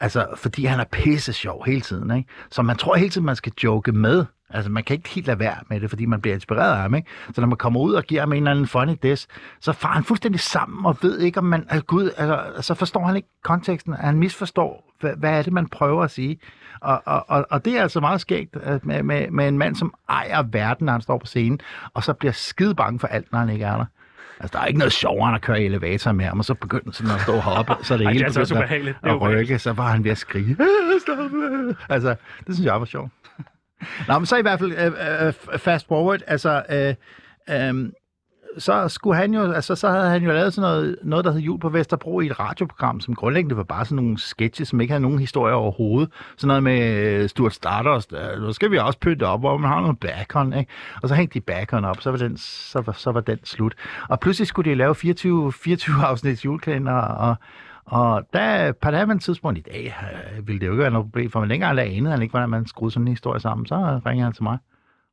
Altså, fordi han er pisse sjov hele tiden, ikke? Så man tror hele tiden, man skal joke med. Altså, man kan ikke helt lade være med det, fordi man bliver inspireret af ham, ikke? Så når man kommer ud og giver ham en eller anden funny diss, så farer han fuldstændig sammen og ved ikke, om man... Altså, Gud, altså, så forstår han ikke konteksten. Han misforstår, hvad, hvad er det, man prøver at sige. Og, og, og, og det er altså meget skægt at med, med, med en mand, som ejer verden, når han står på scenen, og så bliver skide bange for alt, når han ikke er der. Altså, der er ikke noget sjovere, end at køre i elevator med ham, og så begynder sådan at stå og hoppe, så det Ej, det hele er altså. Det er at rykke, så var han ved at skrige. [LAUGHS] Altså, det synes jeg var sjovt. [LAUGHS] Nå, men så i hvert fald øh, øh, fast forward, altså, øh, øh, så skulle han jo, altså så havde han jo lavet sådan noget, noget der hed Jul på Vesterbro i et radioprogram, som grundlæggende var bare sådan nogle sketches, som ikke havde nogen historie overhovedet. Sådan noget med øh, Stuart Stardust, øh, nu skal vi også pynte op, hvor man har noget bacon, ikke? Og så hængte de bacon op, så var den, så var, så var den slut. Og pludselig skulle de lave 24, 24 [LAUGHS] afsnits julekalender, og, og der, på det her tidspunkt i dag, øh, ville det jo ikke være noget problem, for man længere anede han ikke, hvordan man skruede sådan en historie sammen. Så ringer han til mig,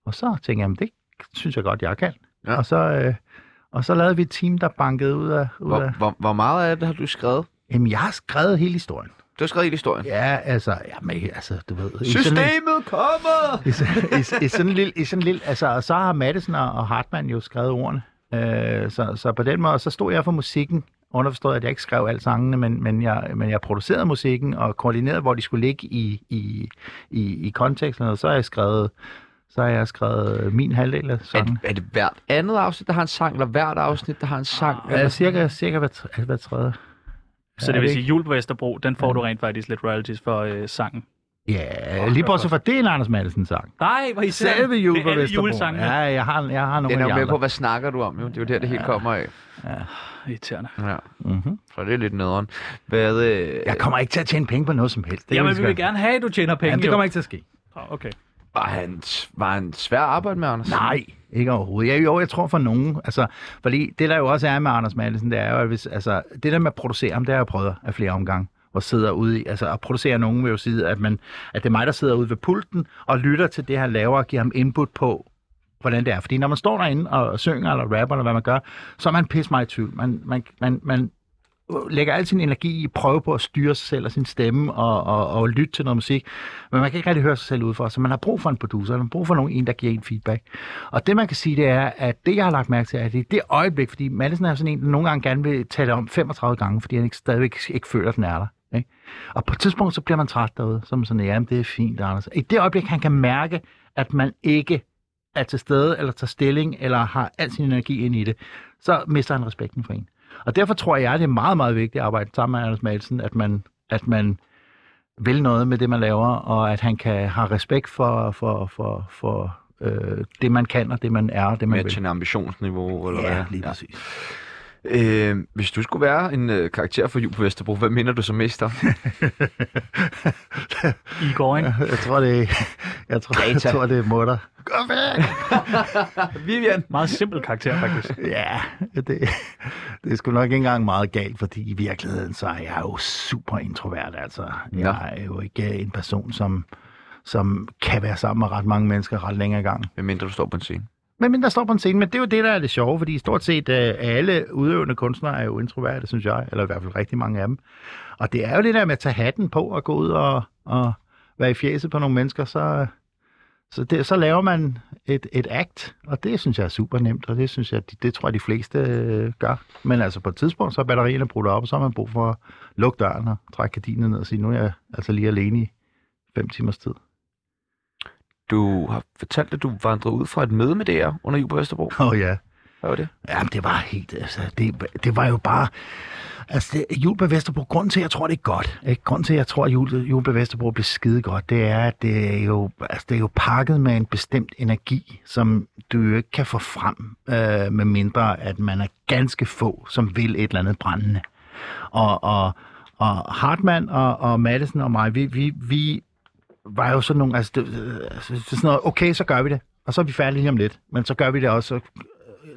og så tænkte jeg, jamen, det synes jeg godt, jeg kan. Ja. Og, så, øh, og så lavede vi et team, der bankede ud af... Ud Hvor, af hvor, hvor meget af det har du skrevet? jamen, jeg har skrevet hele historien. Du har skrevet hele historien. Ja, altså, jamen, altså, du ved... i Systemet kommer! i, i, i, sådan en lille, i sådan en lille, altså, og så har Madison og og Hartmann jo skrevet ordene. Øh, så, så på den måde, så stod jeg for musikken, underforstået, at jeg ikke skrev alle sangene, men, men, jeg, men jeg producerede musikken og koordinerede, hvor de skulle ligge i, i, i, i konteksten, og så har jeg skrevet, så har jeg skrevet min halvdel af Er, sangen. det- er det hvert andet afsnit, der har en sang, eller hvert afsnit, der har en sang? Ja, cirka, cirka hver, hver tredje. Så Er det vil det sige, jul på Vesterbro, den får du rent faktisk lidt royalties for øh, sangen. Ja, lige bortset fra det er en Anders Madsen sang. Nej, hvor I Selve jul Det på er Vesterbro. Ja, jeg har, jeg har nogle Den er jo med på, hvad snakker du om? Jo? Det er jo der, det helt kommer af. Irriterende. Ja, Mm-hmm. så det er lidt nederen. Hvad, øh, Jeg kommer ikke til at tjene penge på noget som helst. Det Jamen, vi vil gerne have, at du tjener penge. Jamen, det kommer ikke til at ske. Åh, Okay. var, han, var han svær at arbejde med, Anders? Nej, ikke overhovedet. Jeg, jo, jeg tror for nogen, altså, fordi det der jo også er med Anders Madsen, det er jo, at hvis, altså, det der med at producere ham, det har jeg prøvet af flere omgange og sidder ude i, altså at producere nogen vil jo sige, at, man, at det er mig, der sidder ude ved pulten og lytter til det, han laver og giver ham input på, hvordan det er. Fordi når man står derinde og synger eller rapper, eller hvad man gør, så er man pis meget i tvivl. Man, man, man, man lægger al sin energi i at prøve på at styre sig selv og sin stemme og, og, og lytte til noget musik. Men man kan ikke rigtig høre sig selv udefra, så man har brug for en producer, man har brug for nogen, en, der giver en feedback. Og det man kan sige, det er, at det jeg har lagt mærke til, er, at det er det øjeblik, fordi Madison er sådan en, der nogle gange gerne vil tale om 35 gange, fordi han ikke, stadigvæk ikke føler, at den er der. Ikke? Og på et tidspunkt, så bliver man træt derude, så er man sådan, jamen det er fint, Anders. I det øjeblik, han kan mærke, at man ikke er til stede, eller tager stilling, eller har al sin energi ind i det, så mister han respekten for en. Og derfor tror jeg, det er meget, meget vigtigt at arbejde sammen med Anders Madsen, at man, at man vil noget med det, man laver, og at han kan have respekt for, for, for, for øh, det, man kan, og det, man er, og det, man Med vil. ambitionsniveau, eller Ja, hvad? lige præcis. Øh, hvis du skulle være en øh, karakter for Jul på Vesterbro, hvad minder du så mest om? [LAUGHS] Igor, ikke? Jeg tror, det er, jeg tror, jeg tror, det er mutter. Gå væk! [LAUGHS] Vivian! Meget simpel karakter, faktisk. Ja, det, det er sgu nok ikke engang meget galt, fordi i virkeligheden, så er jeg jo super introvert, altså. Jeg er jo ikke en person, som, som kan være sammen med ret mange mennesker ret længere gang. Hvad mindre du står på en scene? Men der står på en scene, men det er jo det, der er det sjove, fordi stort set øh, alle udøvende kunstnere er jo introverte, synes jeg, eller i hvert fald rigtig mange af dem. Og det er jo det der med at tage hatten på og gå ud og, og være i fjeset på nogle mennesker, så, så, det, så laver man et, et act, og det synes jeg er super nemt, og det synes jeg, det, det tror jeg, de fleste øh, gør. Men altså på et tidspunkt, så er batterierne brudt op, og så har man brug for at lukke døren og trække gardinen ned og sige, nu er jeg altså lige alene i fem timers tid. Du har fortalt, at du vandrede ud fra et møde med DR under Jul på Vesterbro. Åh oh, ja. Hvad var det? Jamen, det var helt... Altså, det, det var jo bare... Altså, det, jul på Vesterbro, grunden til, at jeg tror, det er godt, ikke? grunden til, at jeg tror, at jul, jul på Vesterbro bliver skide godt, det er, at det er, jo, altså, det er jo pakket med en bestemt energi, som du jo ikke kan få frem, øh, med mindre, at man er ganske få, som vil et eller andet brændende. Og, og, og Hartmann og, og Madison og mig, vi, vi, vi var jo sådan nogle, altså, det, øh, altså, sådan noget, okay, så gør vi det, og så er vi færdige lige om lidt, men så gør vi det også, så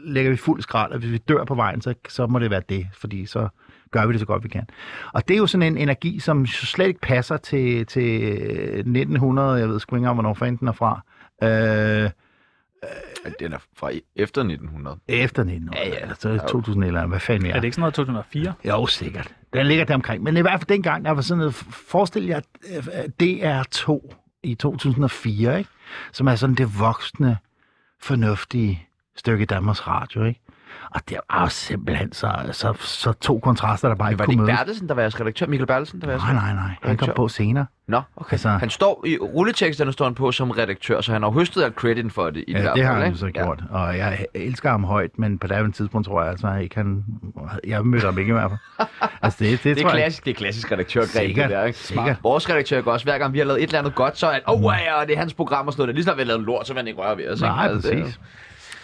lægger vi fuld skrald, og hvis vi dør på vejen, så, så må det være det, fordi så gør vi det så godt vi kan. Og det er jo sådan en energi, som slet ikke passer til, til 1900, jeg ved sgu ikke engang, hvornår fanden den er fra. Øh, den er fra i- efter 1900. efter 1900, ja, ja. altså 2000 eller hvad fanden Er det ikke sådan noget 2004? Jo, sikkert. Den ligger der omkring. Men i hvert fald dengang, der var sådan noget, forestil jer øh, DR2 i 2004, ikke? som er sådan det voksne, fornuftige stykke Danmarks Radio, ikke? Og det var jo simpelthen så, så, så to kontraster, der bare ikke var det kunne ikke mødes. Bertelsen, der var jeres redaktør? Michael Bertelsen, der var jeres Nej, nej, nej. Han kom på senere. Nå, okay. Altså- Han står i rulleteksterne står han på som redaktør, så han har høstet alt crediten for det i Ja, det, det, har han ikke? så gjort. Og jeg elsker ham højt, men på daværende tidspunkt tror jeg altså ikke, han... Jeg mødte ham ikke i hvert fald. Altså, det, det, [LAUGHS] Det er tror jeg- klassisk, det er klassisk redaktørgreb, det der, ikke? sikkert. Vores redaktør gør også, hver gang vi har lavet et eller andet godt, så er det, åh, oh, ja, det er hans program og sådan noget. Lige snart vi har lavet lort, så vil han ikke røre ved os. ikke? Nej, Altså, det jo- præcis.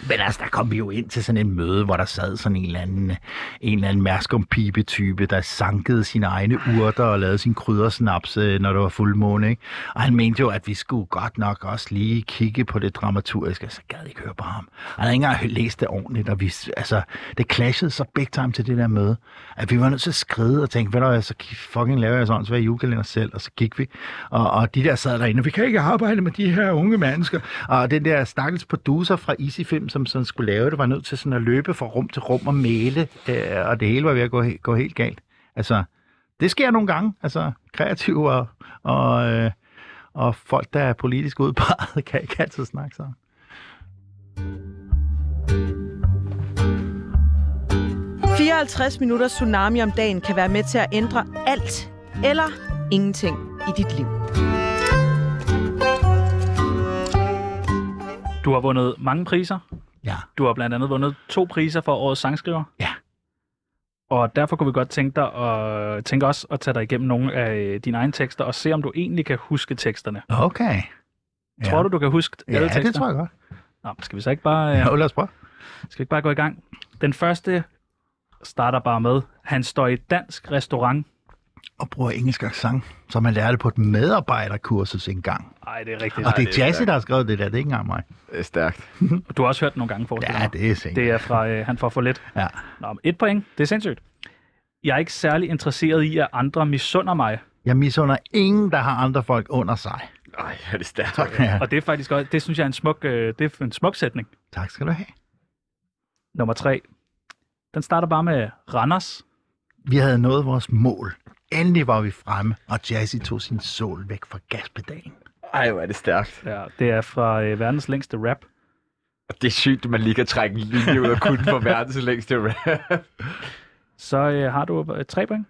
Men altså, der kom vi jo ind til sådan en møde, hvor der sad sådan en eller anden, en eller anden mærskum type der sankede sine egne urter og lavede sin kryddersnaps, øh, når det var fuldmåne, ikke? Og han mente jo, at vi skulle godt nok også lige kigge på det dramaturgiske, så gad ikke høre på ham. Han havde ikke engang læst det ordentligt, og vi, altså, det clashede så big time til det der møde, at vi var nødt til at skride og tænke, hvad der hvad, så fucking laver jeg sådan en julekalender selv, og så gik vi. Og, og de der sad derinde, vi kan ikke arbejde med de her unge mennesker. Og den der stakkels producer fra Easy Film, som sådan skulle lave det, var nødt til sådan at løbe fra rum til rum og male, øh, og det hele var ved at gå, gå helt galt. Altså, det sker nogle gange. Altså, kreative og, og, øh, og folk, der er politisk udpeget, [LAUGHS] kan ikke altid snakke sammen. – 54 minutter tsunami om dagen kan være med til at ændre alt eller ingenting i dit liv. Du har vundet mange priser. Ja. Du har blandt andet vundet to priser for årets sangskriver. Ja. Og derfor kunne vi godt tænke dig at tænke os at tage dig igennem nogle af dine egne tekster og se, om du egentlig kan huske teksterne. Okay. Ja. Tror du, du kan huske Ja, alle tekster? det tror jeg godt. Nå, skal vi så ikke bare, Ja, øh, lad os prøve. skal vi ikke bare gå i gang? Den første starter bare med, han står i et dansk restaurant. Og bruger engelsk accent, som man lærte på et medarbejderkursus engang. Nej, det er rigtigt. Og det det er Jazzy, der har skrevet det der, det er ikke engang mig. Det er stærkt. [LAUGHS] Du har også hørt den nogle gange, forestiller Ja, det er sikkert. Det er fra, øh, han får for lidt. Ja. Nå, et point. Det er sindssygt. Jeg er ikke særlig interesseret i, at andre misunder mig. Jeg misunder ingen, der har andre folk under sig. Ej, er det stærkt. Ja. Og det er faktisk også, det synes jeg er en smuk, øh, det er en smuk sætning. Tak skal du have. Nummer tre. Den starter bare med Randers. Vi havde nået vores mål. Endelig var vi fremme, og Jazzy tog sin sol væk fra gaspedalen. Ej, hvor er det stærkt. Ja, det er fra øh, verdens længste rap. Og det er sygt, at man lige kan trække en linje ud af kunden for verdens længste rap. Så øh, har du øh, tre point.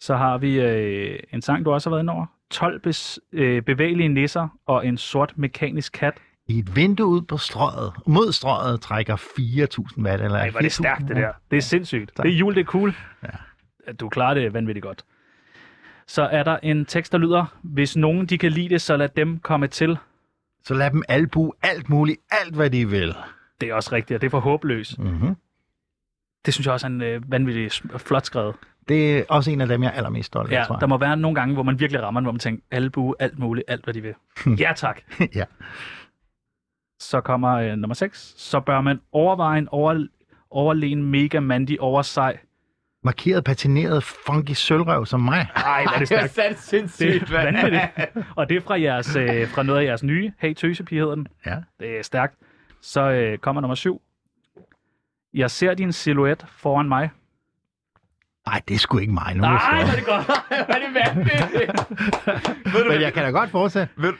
Så har vi øh, en sang, du også har været inde over. 12 bes, øh, bevægelige nisser og en sort mekanisk kat. I et vindue ud på strøget, mod strøget, trækker 4.000 watt. Eller Ej, hvor er det 4.000 stærkt, det der. Det er sindssygt. Tak. Det er jul, det er cool. Ja. Du klarer det vanvittigt godt. Så er der en tekst, der lyder, hvis nogen de kan lide det, så lad dem komme til. Så lad dem albu alt muligt, alt hvad de vil. Det er også rigtigt, og det er for håbløs. Mm-hmm. Det synes jeg også er en øh, vanvittig flot skrevet. Det er også en af dem, jeg er allermest stolt af, Ja, tror jeg. der må være nogle gange, hvor man virkelig rammer hvor man tænker, albu, alt muligt, alt hvad de vil. [LAUGHS] ja tak. ja. Så kommer øh, nummer 6. Så bør man overveje en over, overlegen mega mandig over sig. Markeret, patineret, funky sølvrøv som mig. Ej, hvor er det stærkt. det er Det sindssygt, er vanvittigt. Og det er fra, jeres, øh, fra noget af jeres nye. Hey Tøsepige hedder den. Ja. Det er stærkt. Så øh, kommer nummer 7. Jeg ser din silhuet foran mig. Nej, det er sgu ikke mig. Nu Nej, hvor er det godt. [LAUGHS] Hvad er det vanvittigt? Men jeg kan da godt fortsætte. Ved-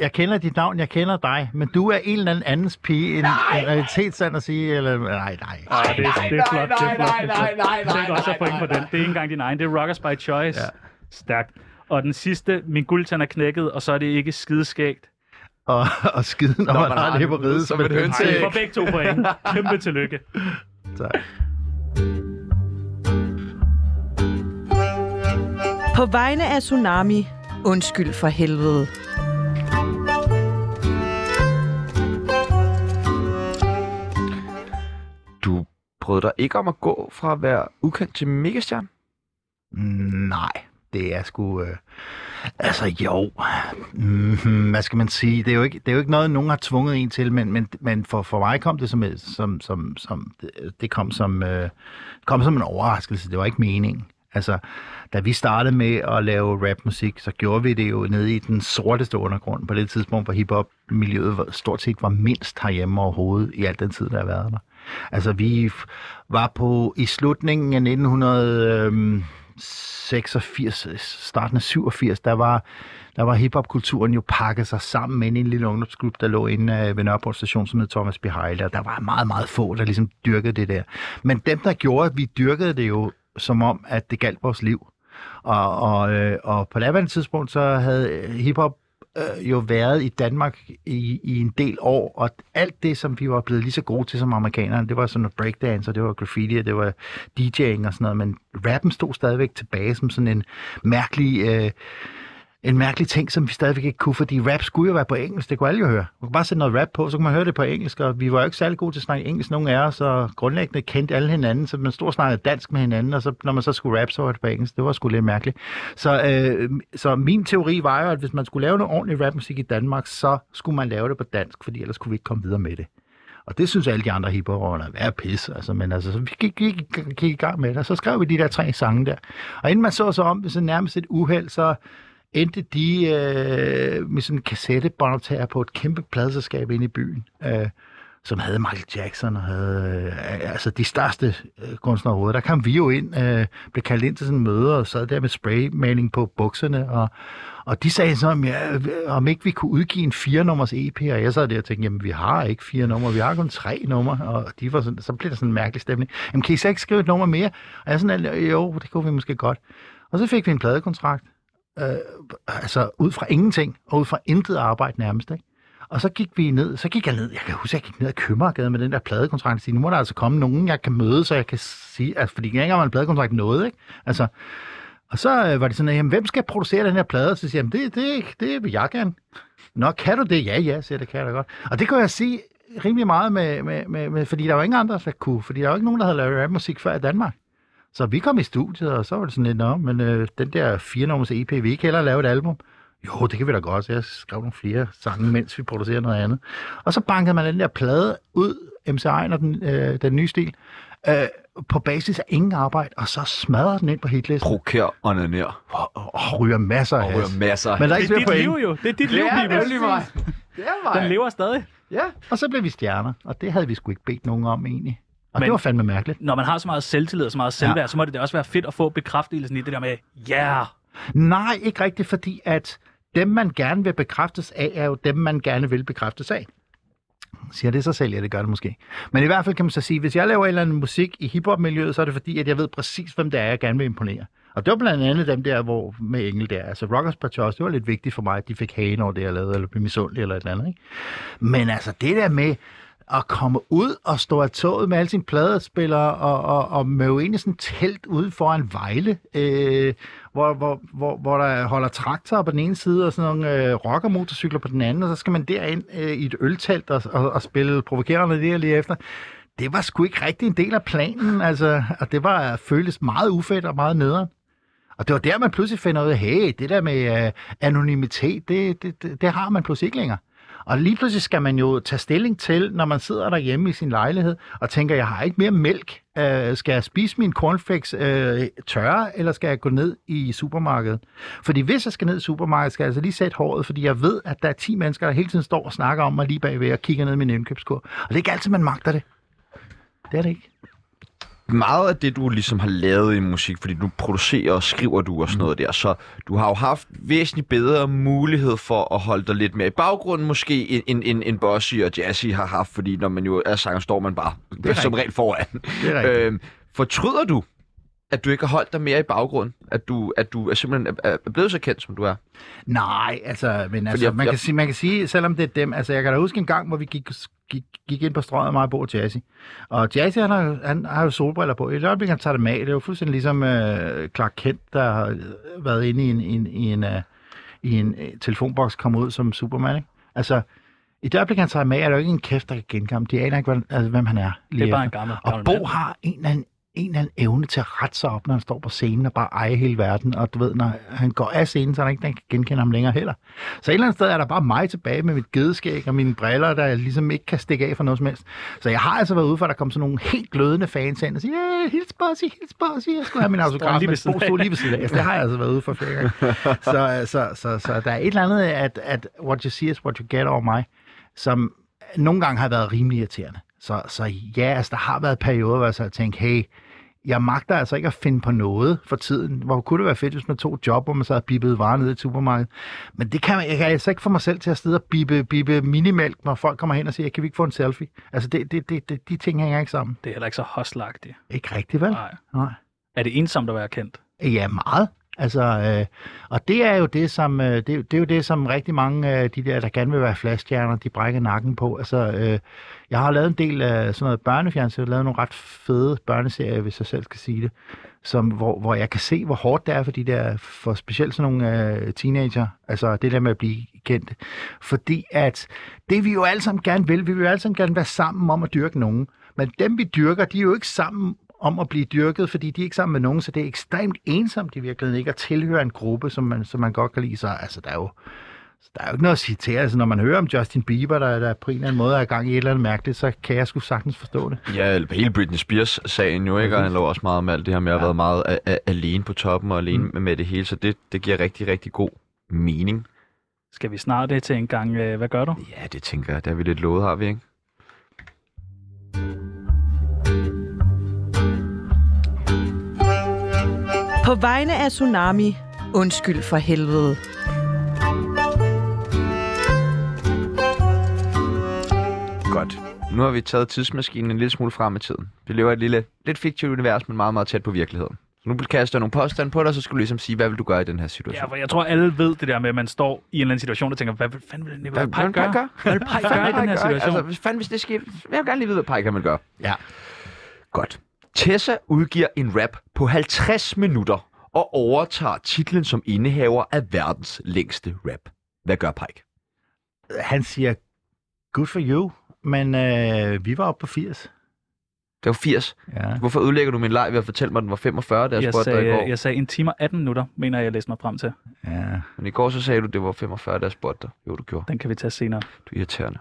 Jeg kender dit navn, jeg kender dig, men du er en eller anden andens pige. En, en realitetssand at sige, eller... Nej, nej. Ej, det, er- det er flot. Det er flot. nej, det flot. nej, nej, Det er nej, også nej, at point på nej, den. Det er ikke engang din egen. Det er Rockers by Choice. Ja. Stærkt. Og den sidste, min guldtand er knækket, og så er det ikke skideskægt. og, og skide, når, når man, man har det på ride som et hønse. Ej, for begge to point. [LAUGHS] Kæmpe tillykke. Tak. På vegne af Tsunami, undskyld for helvede. Du brød dig ikke om at gå fra at være ukendt til megastjerne? Nej, det er sgu... Øh, altså jo, mm, hvad skal man sige? Det er, jo ikke, det er jo ikke noget, nogen har tvunget en til, men, men, men for, for mig kom det som, som, som, som det kom som, øh, kom som en overraskelse. Det var ikke meningen. Altså, da vi startede med at lave rapmusik, så gjorde vi det jo nede i den sorteste undergrund på det tidspunkt, hvor hiphop-miljøet stort set var mindst herhjemme overhovedet i al den tid, der har været der. Altså, vi var på i slutningen af 1986, starten af 87, der var, der var hiphop-kulturen jo pakket sig sammen med en lille ungdomsklub, der lå inde ved Nørreport station, som hed Thomas Beheil, og der var meget, meget få, der ligesom dyrkede det der. Men dem, der gjorde, at vi dyrkede det jo som om, at det galt vores liv. Og, og, øh, og på daværende tidspunkt, så havde øh, hiphop øh, jo været i Danmark i, i en del år, og alt det, som vi var blevet lige så gode til som amerikanerne, det var sådan noget breakdance, og det var graffiti, og det var DJ'ing og sådan noget, men rappen stod stadigvæk tilbage som sådan en mærkelig... Øh, en mærkelig ting, som vi stadigvæk ikke kunne, fordi rap skulle jo være på engelsk, det kunne alle jo høre. Man kunne bare sætte noget rap på, så kunne man høre det på engelsk, og vi var jo ikke særlig gode til at snakke engelsk, nogen af os, og grundlæggende kendte alle hinanden, så man stod og snakkede dansk med hinanden, og så, når man så skulle rap, så var det på engelsk. Det var sgu lidt mærkeligt. Så, øh, så min teori var jo, at hvis man skulle lave noget ordentlig rapmusik i Danmark, så skulle man lave det på dansk, fordi ellers kunne vi ikke komme videre med det. Og det synes alle de andre hiphoperne er pis, altså, men altså, så vi gik, gik, gik, gik i gang med det, og så skrev vi de der tre sange der. Og inden man så sig om, så nærmest et uheld, så endte de øh, med sådan en kassettebåndoptager på et kæmpe pladeselskab inde i byen, øh, som havde Michael Jackson og havde øh, altså de største øh, kunstnere overhovedet. Der kom vi jo ind, øh, blev kaldt ind til sådan en møde og sad der med spraymaling på bukserne, og, og de sagde så, om, ja, øh, om ikke vi kunne udgive en fire-nummers EP, og jeg sad der og tænkte, jamen vi har ikke fire numre, vi har kun tre numre, og de var sådan, så blev der sådan en mærkelig stemning. Jamen kan I så ikke skrive et nummer mere? Og jeg sådan, jo, det kunne vi måske godt. Og så fik vi en pladekontrakt, øh, altså ud fra ingenting, og ud fra intet arbejde nærmest, ikke? Og så gik vi ned, så gik jeg ned, jeg kan huske, jeg gik ned ad Købmagergade med den der pladekontrakt, og sige, nu må der altså komme nogen, jeg kan møde, så jeg kan sige, altså, fordi ikke engang en pladekontrakt noget, ikke? Altså, og så øh, var det sådan, at, jamen, hvem skal producere den her plade? Så siger jeg, det, det, det vil jeg gerne. Nå, kan du det? Ja, ja, siger det kan jeg da godt. Og det kan jeg sige rimelig meget med, med, med, med fordi der var ingen andre, der kunne, fordi der var ikke nogen, der havde lavet rapmusik før i Danmark. Så vi kom i studiet, og så var det sådan lidt, nå, men øh, den der fire nummers EP, vi ikke heller lave et album? Jo, det kan vi da godt. Så jeg skrev nogle flere sange, mens vi producerer noget andet. Og så bankede man den der plade ud, MC Ejner, den, øh, den nye stil, øh, på basis af ingen arbejde, og så smadrer den ind på hitlisten, Proker og ned. og, ryger masser af Og ryger masser. Men der er Det ikke er flere dit point. liv jo. Det er dit liv, det er mig. Det er mig. Den lever stadig. Ja. Og så blev vi stjerner, og det havde vi sgu ikke bedt nogen om egentlig. Og Men- det var fandme mærkeligt. Når man har så meget selvtillid og så meget selvværd, ja. så må det da også være fedt at få bekræftelsen i det der med, ja, yeah. Nej, ikke rigtigt, fordi at dem, man gerne vil bekræftes af, er jo dem, man gerne vil bekræftes af. Siger det sig selv? Ja, det gør det måske. Men i hvert fald kan man så sige, hvis jeg laver en eller anden musik i hiphop-miljøet, så er det fordi, at jeg ved præcis, hvem det er, jeg gerne vil imponere. Og det var blandt andet dem der, hvor med Engel der. Altså Rockers Patos, det var lidt vigtigt for mig, at de fik hagen over det, jeg lavede, eller blev misundelige eller et eller andet. Ikke? Men altså det der med at komme ud og stå af toget med alle sine pladespillere og, og, og møde ind i sådan et telt ude foran Vejle, øh, hvor, hvor, hvor, hvor der holder traktorer på den ene side og sådan nogle øh, rockermotorcykler på den anden, og så skal man derind øh, i et øltelt og, og, og spille provokerende der lige efter. Det var sgu ikke rigtig en del af planen, altså, og det var føltes meget ufedt og meget nederen. Og det var der, man pludselig finder ud af, hey, det der med øh, anonymitet, det, det, det, det har man pludselig ikke længere. Og lige pludselig skal man jo tage stilling til, når man sidder derhjemme i sin lejlighed, og tænker, jeg har ikke mere mælk. Øh, skal jeg spise min cornflakes øh, tørre, eller skal jeg gå ned i supermarkedet? Fordi hvis jeg skal ned i supermarkedet, skal jeg altså lige sætte håret, fordi jeg ved, at der er 10 mennesker, der hele tiden står og snakker om mig lige bagved og kigger ned i min indkøbskur. Og det er ikke altid, man magter det. Det er det ikke meget af det, du ligesom har lavet i musik, fordi du producerer og skriver du og sådan noget der, så du har jo haft væsentligt bedre mulighed for at holde dig lidt mere i baggrunden måske, end, end, end, Bossy og Jazzy har haft, fordi når man jo er sanger, står man bare som regel foran. Det er rigtigt. Øhm, fortryder du, at du ikke har holdt dig mere i baggrunden? At du, at du er simpelthen er, er blevet så kendt, som du er? Nej, altså, men altså, jeg- man, jeg- kan sige, man kan sige, selvom det er dem, altså jeg kan da huske en gang, hvor vi gik, gik, gik ind på strøget mig og Bo og Jazzy. Og Jazzy, han har, han har jo solbriller på. I et øjeblik, han tager dem af. Det er jo fuldstændig ligesom øh, Clark Kent, der har været inde i en, i en, i en, øh, i en øh, telefonboks, kom ud som Superman, ikke? Altså, i det øjeblik, han tager af, er der jo ikke en kæft, der kan ham. De aner ikke, hvad, altså, hvem han er. Det er bare en efter. gammel, Og gammel Bo mand. har en eller anden en eller anden evne til at rette sig op, når han står på scenen og bare eje hele verden. Og du ved, når han går af scenen, så er der ikke, der kan genkende ham længere heller. Så et eller andet sted er der bare mig tilbage med mit gedeskæg og mine briller, der ligesom ikke kan stikke af for noget som helst. Så jeg har altså været ude for, at der kom sådan nogle helt glødende fans ind og sige, yeah, hils Bossy, hils Bossy, jeg skulle have min autograf. Men Bo stod lige ved siden af. Det har jeg altså været ude for flere gange. [LAUGHS] Så, så, så, så, der er et eller andet, at, at what you see is what you get over mig, som nogle gange har været rimelig irriterende. Så, så ja, altså, der har været perioder, hvor jeg så har tænkt, hey, jeg magter altså ikke at finde på noget for tiden. Hvor kunne det være fedt, hvis man tog job, hvor man så havde bippet varer ned i et supermarked. Men det kan jeg kan altså ikke få mig selv til at sidde og bippe, bippe minimælk, når folk kommer hen og siger, kan vi ikke få en selfie? Altså, det, det, det, det, de ting hænger ikke sammen. Det er heller ikke så hostlagtigt. Ikke rigtigt, vel? Nej. Nej. Er det ensomt at være kendt? Ja, meget. Altså, øh, og det er jo det, som øh, det, er det er jo det, som rigtig mange af de der, der gerne vil være flashstjerner, de brækker nakken på. Altså, øh, jeg har lavet en del af sådan noget børnefjernsyn, jeg har lavet nogle ret fede børneserier, hvis jeg selv skal sige det, som, hvor, hvor jeg kan se, hvor hårdt det er for de der, for specielt sådan nogle øh, teenager, altså det der med at blive kendt. Fordi at det vi jo alle sammen gerne vil, vi vil jo alle sammen gerne være sammen om at dyrke nogen. Men dem vi dyrker, de er jo ikke sammen om at blive dyrket, fordi de er ikke sammen med nogen, så det er ekstremt ensomt i virkeligheden ikke at tilhøre en gruppe, som man, som man godt kan lide. Så altså, der er jo, der er jo ikke noget at sige til. Altså, når man hører om Justin Bieber, der, der på en eller anden måde er i gang i et eller andet mærkeligt, så kan jeg sgu sagtens forstå det. Ja, hele Britney Spears-sagen jo, ikke? Og han lå også meget om alt det her med at have været meget a- a- alene på toppen og alene mm. med det hele, så det, det giver rigtig, rigtig god mening. Skal vi snart det til en gang? øh, Hvad gør du? Ja, det tænker jeg. Der er vi lidt lovet, har vi, ikke? På vegne af Tsunami, undskyld for helvede. Godt. Nu har vi taget tidsmaskinen en lille smule frem i tiden. Vi lever i et lille, lidt fiktivt univers, men meget, meget tæt på virkeligheden. Så nu kaster jeg nogle påstande på dig, så skal du ligesom sige, hvad vil du gøre i den her Ja, situation? for jeg tror, alle ved det der med, at man står i en eller anden situation og tænker, hvad fanden vil Nicolai vil gøre? Hvad vil gøre i den her situation? Altså, hvis fanden hvis det sker, jeg vil gerne lige vide, hvad Pike kan man gøre. Ja. Godt. Tessa udgiver en rap på 50 minutter og overtager titlen som indehaver af verdens længste rap. Hvad gør Pike? Han siger, good for you, men øh, vi var oppe på 80. Det var 80. Ja. Hvorfor ødelægger du min leg ved at fortælle mig, at den var 45, da jeg, Jeg spurgte dig i går? sagde, jeg sagde en time og 18 minutter, mener jeg, jeg læste mig frem til. ja. Men i går så sagde du, at det var 45, da jeg spurgte dig. Jo, du gjorde. Den kan vi tage senere. Du er irriterende.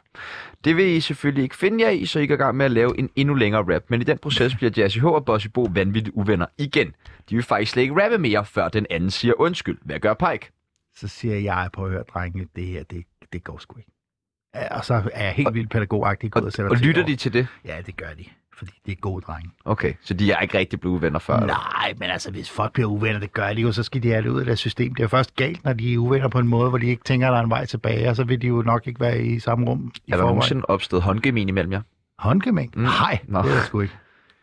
Det vil I selvfølgelig ikke finde jer i, så I går i gang med at lave en endnu længere rap. Men i den proces bliver Jazzy H og Bossy Bo vanvittigt uvenner igen. De vil faktisk slet ikke rappe mere, før den anden siger undskyld. Hvad gør Pike? Så siger jeg, på at høre, drenge, det her, det, det går sgu ikke. Og så er jeg helt vildt pædagogagtig gået Og, og og ting lytter de til det? Ja, det gør de. Fordi det er gode drenge. Okay, så de er ikke rigtig blevet uvenner før? eller? Nej, men altså, hvis folk bliver uvenner, det gør de jo, så skal de have det ud af deres system. Det er jo først galt, når de er uvenner på en måde, hvor de ikke tænker, at der er en vej tilbage, og så vil de jo nok ikke være i samme rum i Er der nogensinde opstået håndgemin imellem jer? Håndgemæng? Mm. Nej, Nå. det er sgu ikke.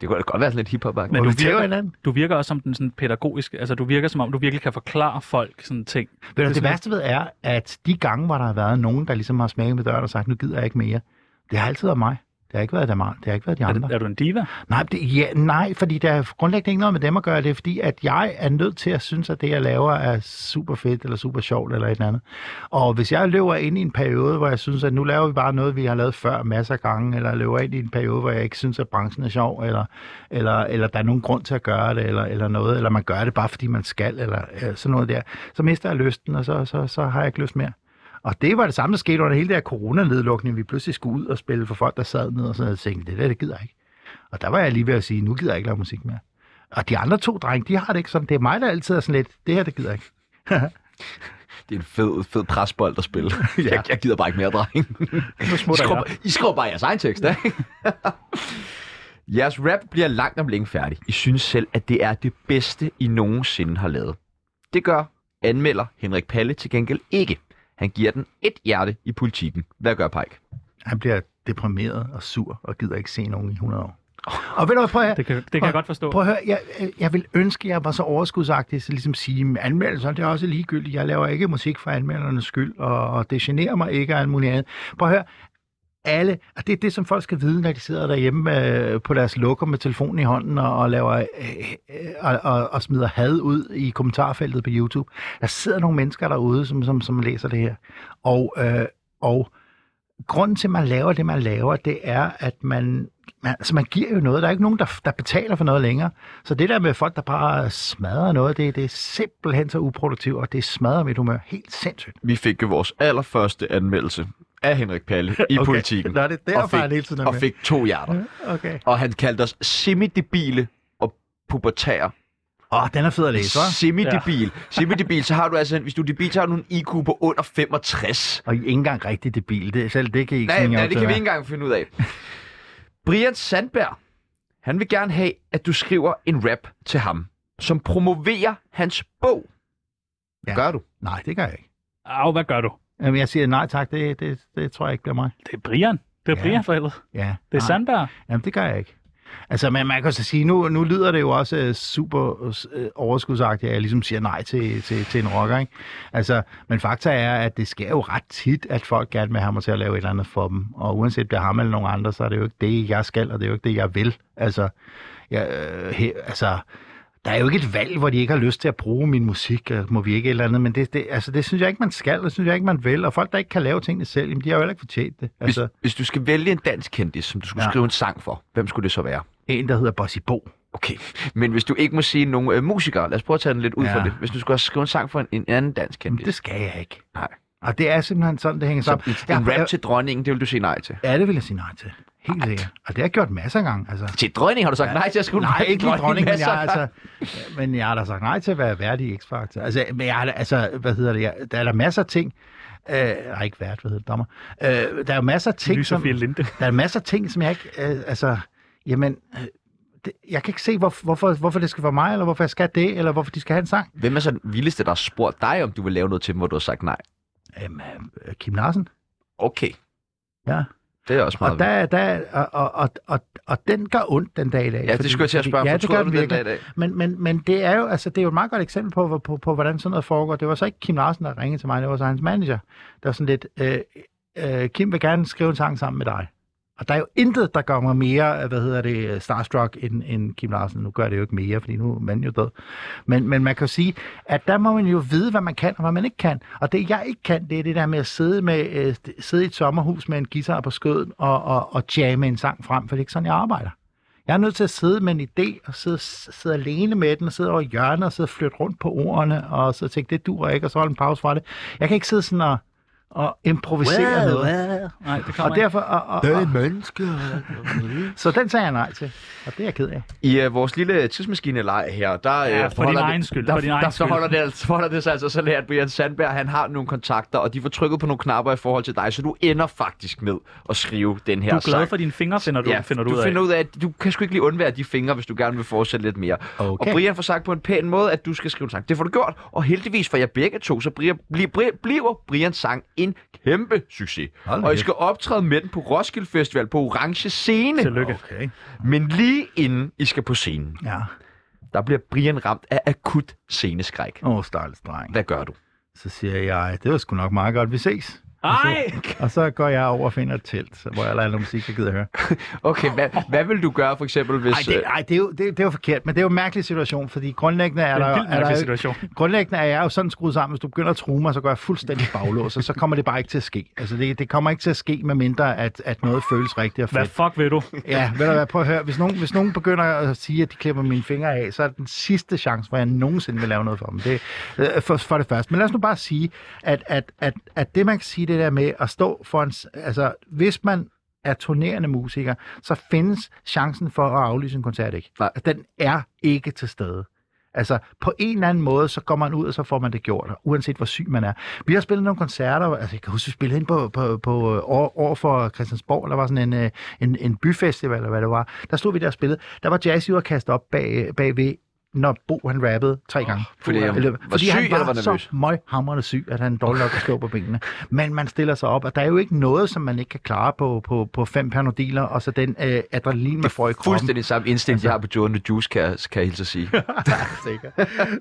Det kunne da godt være sådan lidt hiphop Men Men du virker- hinanden. Du virker også som den sådan pædagogiske, altså du virker som om, du virkelig kan forklare folk sådan ting. Ved du, det sådan- værste ved er, at de gange, hvor der har været nogen, der ligesom har smækket med døren og sagt, nu gider jeg ikke mere, det har altid været mig. Det har ikke været dem, det har ikke været de Er, andre. det, er du en diva? Nej, det, ja, nej, fordi der er grundlæggende ikke noget med dem at gøre. Det er fordi, at jeg er nødt til at synes, at det, jeg laver, er super fedt, eller super sjovt, eller et eller andet. Og hvis jeg løber ind i en periode, hvor jeg synes, at nu laver vi bare noget, vi har lavet før masser af gange, eller løber ind i en periode, hvor jeg ikke synes, at branchen er sjov, eller, eller, eller der er nogen grund til at gøre det, eller, eller noget, eller man gør det bare, fordi man skal, eller øh, sådan noget der, så mister jeg lysten, og så, så, så har jeg ikke lyst mere. Og det var det samme, der skete under hele det her coronanedlukning. Vi pludselig skulle ud og spille for folk, der sad ned og sådan noget. Jeg tænkte, det der, det gider jeg ikke. Og der var jeg lige ved at sige, nu gider jeg ikke lave musik mere. Og de andre to drenge, de har det ikke sådan. Det er mig, der altid er sådan lidt, det her, det gider jeg ikke. [LAUGHS] Det er en fed, fed presbold at spille. [LAUGHS] ja. jeg, jeg gider bare ikke mere, dreng. [LAUGHS] I skriver. I skriver bare jeres egen tekst, ikke? jeres rap bliver langt om længe færdig. I synes selv, at det er det bedste, I nogensinde har lavet. Det gør anmelder Henrik Palle til gengæld ikke. Han giver den et hjerte i politikken. Hvad gør Pike? Han bliver deprimeret og sur og gider ikke se nogen i 100 år. Og ved du hvad, prøv at høre, Det kan, det kan jeg godt forstå. Prøv at høre, jeg, jeg vil ønske, at jeg var så overskudsagtig, så ligesom sige, at anmeldelser, det er også ligegyldigt. Jeg laver ikke musik for anmeldernes skyld, og, og det generer mig ikke af alt muligt andet. Prøv at høre, alle, og det er det, som folk skal vide, når de sidder derhjemme øh, på deres lukker med telefonen i hånden og, og laver øh, øh, og, og, og smider had ud i kommentarfeltet på YouTube. Der sidder nogle mennesker derude, som, som, som læser det her. Og, øh, og grunden til, at man laver det, man laver, det er, at man, man, altså man giver jo noget. Der er ikke nogen, der, der betaler for noget længere. Så det der med folk, der bare smadrer noget, det, det er simpelthen så uproduktivt, og det smadrer mit humør helt sindssygt. Vi fik jo vores allerførste anmeldelse af Henrik Palle i Okay. politikken. Nå, det er derfor, og fik, han hele tiden er og fik to hjerter. Okay. Og han kaldte os semidebile og pubertære. Åh, den er fed at læse, hva'? Semidebil. Ja. Semidebil, så har du altså, hvis du er debil, så har du en IQ på under 65. Og I er ikke engang rigtig debil. Det, selv det kan I ikke Nej, nej, det kan vi ikke engang finde ud af. Brian Sandberg, han vil gerne have, at du skriver en rap til ham, som promoverer hans bog. Hvad Ja. gør du? Nej, det gør jeg ikke. Au, hvad gør du? Jamen, jeg siger nej tak, det, det, det tror jeg ikke bliver mig. Det er Brian. Det er Ja. Brian for helvede. Ja. Det er nej. Sandberg. Jamen, det gør jeg ikke. Altså, men man kan så sige, nu, nu lyder det jo også øh, super øh, overskudsagtigt, at jeg ligesom siger nej til, til, til en rocker, ikke? Altså, men fakta er, at det sker jo ret tit, at folk gerne vil have mig til at lave et eller andet for dem. Og uanset det er ham eller nogen andre, så er det jo ikke det, jeg skal, og det er jo ikke det, jeg vil. Altså, jeg, øh, he, altså der er jo ikke et valg, hvor de ikke har lyst til at bruge min musik, øh, må vi ikke et eller andet, men det, det, altså, det synes jeg ikke, man skal, det synes jeg ikke, man vil. Og folk, der ikke kan lave tingene selv, jamen, de har jo heller ikke fortjent det. Hvis, Altså, hvis du skal vælge en dansk kendis, som du skulle Ja. skrive en sang for, hvem skulle det så være? en, der hedder Bossy Bo. Okay, men hvis du ikke må sige nogen øh, musikere, lad os prøve at tage den lidt ud Ja. fra det. Hvis du skulle skrive en sang for en, en anden dansk kendis, det skal jeg ikke. Nej. Og det er simpelthen sådan, det hænger så sammen. en, en Jeg- rap til dronningen, det vil du sige nej til. Ja, det vil jeg sige nej til. Helt sikkert. Og det har jeg gjort masser af gange. Altså. Til dronning har du sagt ja. nej til at en Nej, til ikke lige dronning, men jeg, altså, men jeg har da sagt nej til at være værdig i X-Factor. Altså, men jeg har altså, hvad hedder det, jeg, der er der masser af ting, øh, nej, ikke vært, hvad hedder det, dommer. Øh, der er jo masser af ting, som, Linde. der er masser af ting, som jeg ikke, øh, altså, jamen, øh, det, jeg kan ikke se, hvor, hvorfor, hvorfor det skal være mig, eller hvorfor jeg skal det, eller hvorfor de skal have en sang. Hvem er så den vildeste, der har spurgt dig, om du vil lave noget til dem, hvor du har sagt nej? Øhm, øh, Kim Larsen. Okay, Ja. Det er også meget Og, der, der, og, og, og, og, den gør ondt den dag i dag. Ja, det skulle jeg til at spørge, ja, ja, det gør den den dag i dag? Men, men, men det er jo altså, det er jo et meget godt eksempel på, på, på, hvordan sådan noget foregår. Det var så ikke Kim Larsen, der ringede til mig, det var så hans manager. Der var sådan lidt, øh, øh, Kim vil gerne skrive en sang sammen med dig. Og der er jo intet, der gør mig mere, øh, hvad hedder det, øh, starstruck end, end Kim Larsen. Nu gør det jo ikke mere, fordi nu er manden jo død. Men, men man kan jo sige, at der må man jo vide, hvad man kan og hvad man ikke kan. Og det, jeg ikke kan, det er det der med at sidde, med, øh, sidde i et sommerhus med en guitar på skøden og, og, og jamme en sang frem, for det er ikke sådan, jeg arbejder. Jeg er nødt til at sidde med en idé og sidde, sidde alene med den og sidde over hjørnet og sidde og flytte rundt på ordene og så tænke, det duer ikke, og så holde en pause fra det. Jeg kan ikke sidde sådan og, og improvisere noget. Nej, det kommer Og derfor, og, og, og, menneske. så den sagde jeg nej til, og det er jeg ked af. I uh, vores lille tidsmaskineleg her, der, Ja, øh, for din egen skyld, Der, for din egen der, så skyld. holder det, altså- forholder det sig altså så let, at Brian Sandberg, han har nogle kontakter, og de får trykket på nogle knapper i forhold til dig, så du ender faktisk med at skrive den her Du er glad sang. for dine fingre, finder du, ja, finder du, du ud af. finder ud af, at du kan sgu ikke lige undvære de fingre, hvis du gerne vil fortsætte lidt mere. Okay. Og Brian får sagt på en pæn måde, at du skal skrive en sang. Det får du gjort, og heldigvis for jer begge to, så bliver, bliver, bliver Brians sang en kæmpe succes. Hold Og I skal optræde med den på Roskilde Festival på Orange Scene. Tillykke. Okay. Men lige inden I skal på scenen, Ja. der bliver Brian ramt af akut sceneskræk. Åh, oh, stakkels dreng. Hvad gør du? Så siger jeg, det var sgu nok meget godt, vi ses. Ej! Og så går jeg over og finder et telt, så- hvor jeg lader noget musik, jeg gider høre. [LAUGHS] Okay, hvad, hvad vil du gøre for eksempel, hvis... Ej, det, ej det, er jo, det, det er jo forkert, men det er jo en mærkelig situation, fordi grundlæggende er, Det er der, vildt er der situation. Grundlæggende er jeg jo sådan skruet sammen, hvis du begynder at true mig, så går jeg fuldstændig baglås, og så kommer det bare ikke til at ske. Altså, det, det kommer ikke til at ske, med mindre at, at noget føles rigtigt og Hvad fedt. fuck vil du? Ja, ved du hvad, prøv at høre. Hvis nogen, hvis nogen begynder at sige, at de klipper mine fingre af, så er det den sidste chance, hvor jeg nogensinde vil lave noget for dem. Det, øh, for, for det første. Men lad os nu bare sige, at, at, at, at det, man kan sige, det der med at stå for en... Altså, hvis man er turnerende musiker, så findes chancen for at aflyse en koncert ikke. Nej. Den er ikke til stede. Altså, på en eller anden måde, så går man ud, og så får man det gjort, uanset hvor syg man er. Vi har spillet nogle koncerter, altså jeg kan huske, vi spillede ind på, på, på over, over for Christiansborg, der var sådan en, øh, en, en byfestival, eller hvad det var. Der stod vi der og spillede. Der var jazz, der kastet op bag, bagved når Bo han rappede tre gange. fordi han eller, var fordi syg, han var, var nervøs? så møghamrende syg, at han dårligt nok stå på benene. Men man stiller sig op, og der er jo ikke noget, som man ikke kan klare på, på, på fem panodiler, og så den øh, adrenalin, man får i kroppen. Fuldstændig samme instinkt, jeg har på the Juice, kan, kan jeg hilse sige. [LAUGHS] sikkert.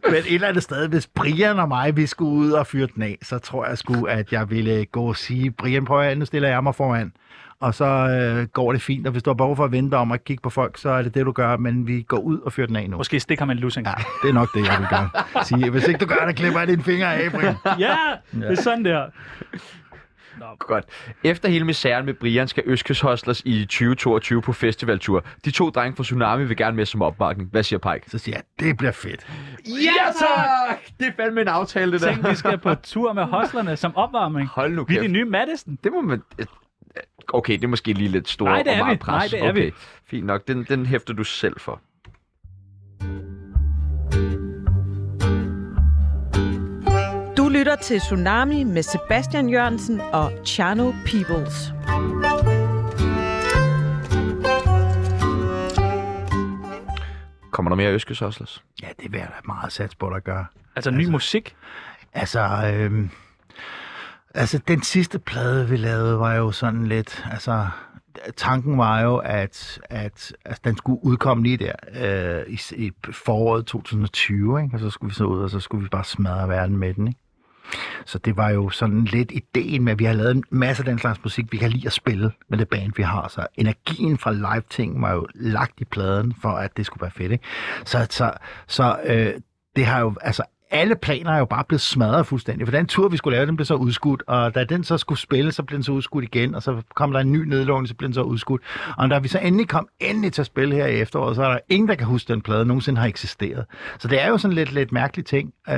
Men et eller andet sted, hvis Brian og mig, vi skulle ud og fyre den af, så tror jeg sgu, at jeg ville gå og sige, Brian, prøv at nu stiller jeg mig foran. Og så øh, går det fint, og hvis du har behov for at vente om at kigge på folk, så er det det, du gør, men vi går ud og fyrer den af nu. Måske stikker man en lussing. Ja, det er nok det, jeg vil gøre. Sige, hvis ikke du gør det, klipper jeg dine fingre af, Brian. [LAUGHS] ja, det er sådan der. Godt. Efter hele misæren med Brian skal Øskes Hustlers i 2022 på festivaltur. De to drenge fra Tsunami vil gerne med som opbakning. Hvad siger Pike? Så siger jeg, det bliver fedt. Ja, tak! Det er fandme en aftale, det der. Tænk, vi skal på tur med hoslerne som opvarmning. Hold nu Vi er kæft. det nye Madison. Det må man... Okay, det er måske lige lidt stort Nej, det og er meget vi. pres. Nej, det er okay. vi. Fint nok. Den, den hæfter du selv for. Du lytter til Tsunami med Sebastian Jørgensen og Chano Peoples. Kommer der mere Øskes Hustlers? Ja, det vil jeg da meget sats på, der gør. Altså ny musik. Altså, øhm, altså, den sidste plade, vi lavede, var jo sådan lidt... Altså, tanken var jo, at, at, at den skulle udkomme lige der øh, i, i foråret 2020, ikke? og så skulle vi så ud, og så skulle vi bare smadre verden med den. Ikke? Så det var jo sådan lidt ideen med, at vi har lavet en masse af den slags musik, vi kan lide at spille med det band, vi har. Så energien fra live-ting var jo lagt i pladen, for at det skulle være fedt. Ikke? Så, så, så øh, det har jo, altså alle planer er jo bare blevet smadret fuldstændig. For den tur, vi skulle lave, den blev så udskudt, og da den så skulle spille, så blev den så udskudt igen, og så kom der en ny nedlåning, så blev den så udskudt. Og da vi så endelig kom endelig til at spille her i efteråret, så er der ingen, der kan huske, den plade nogensinde har eksisteret. Så det er jo sådan lidt, lidt mærkelig ting, øh,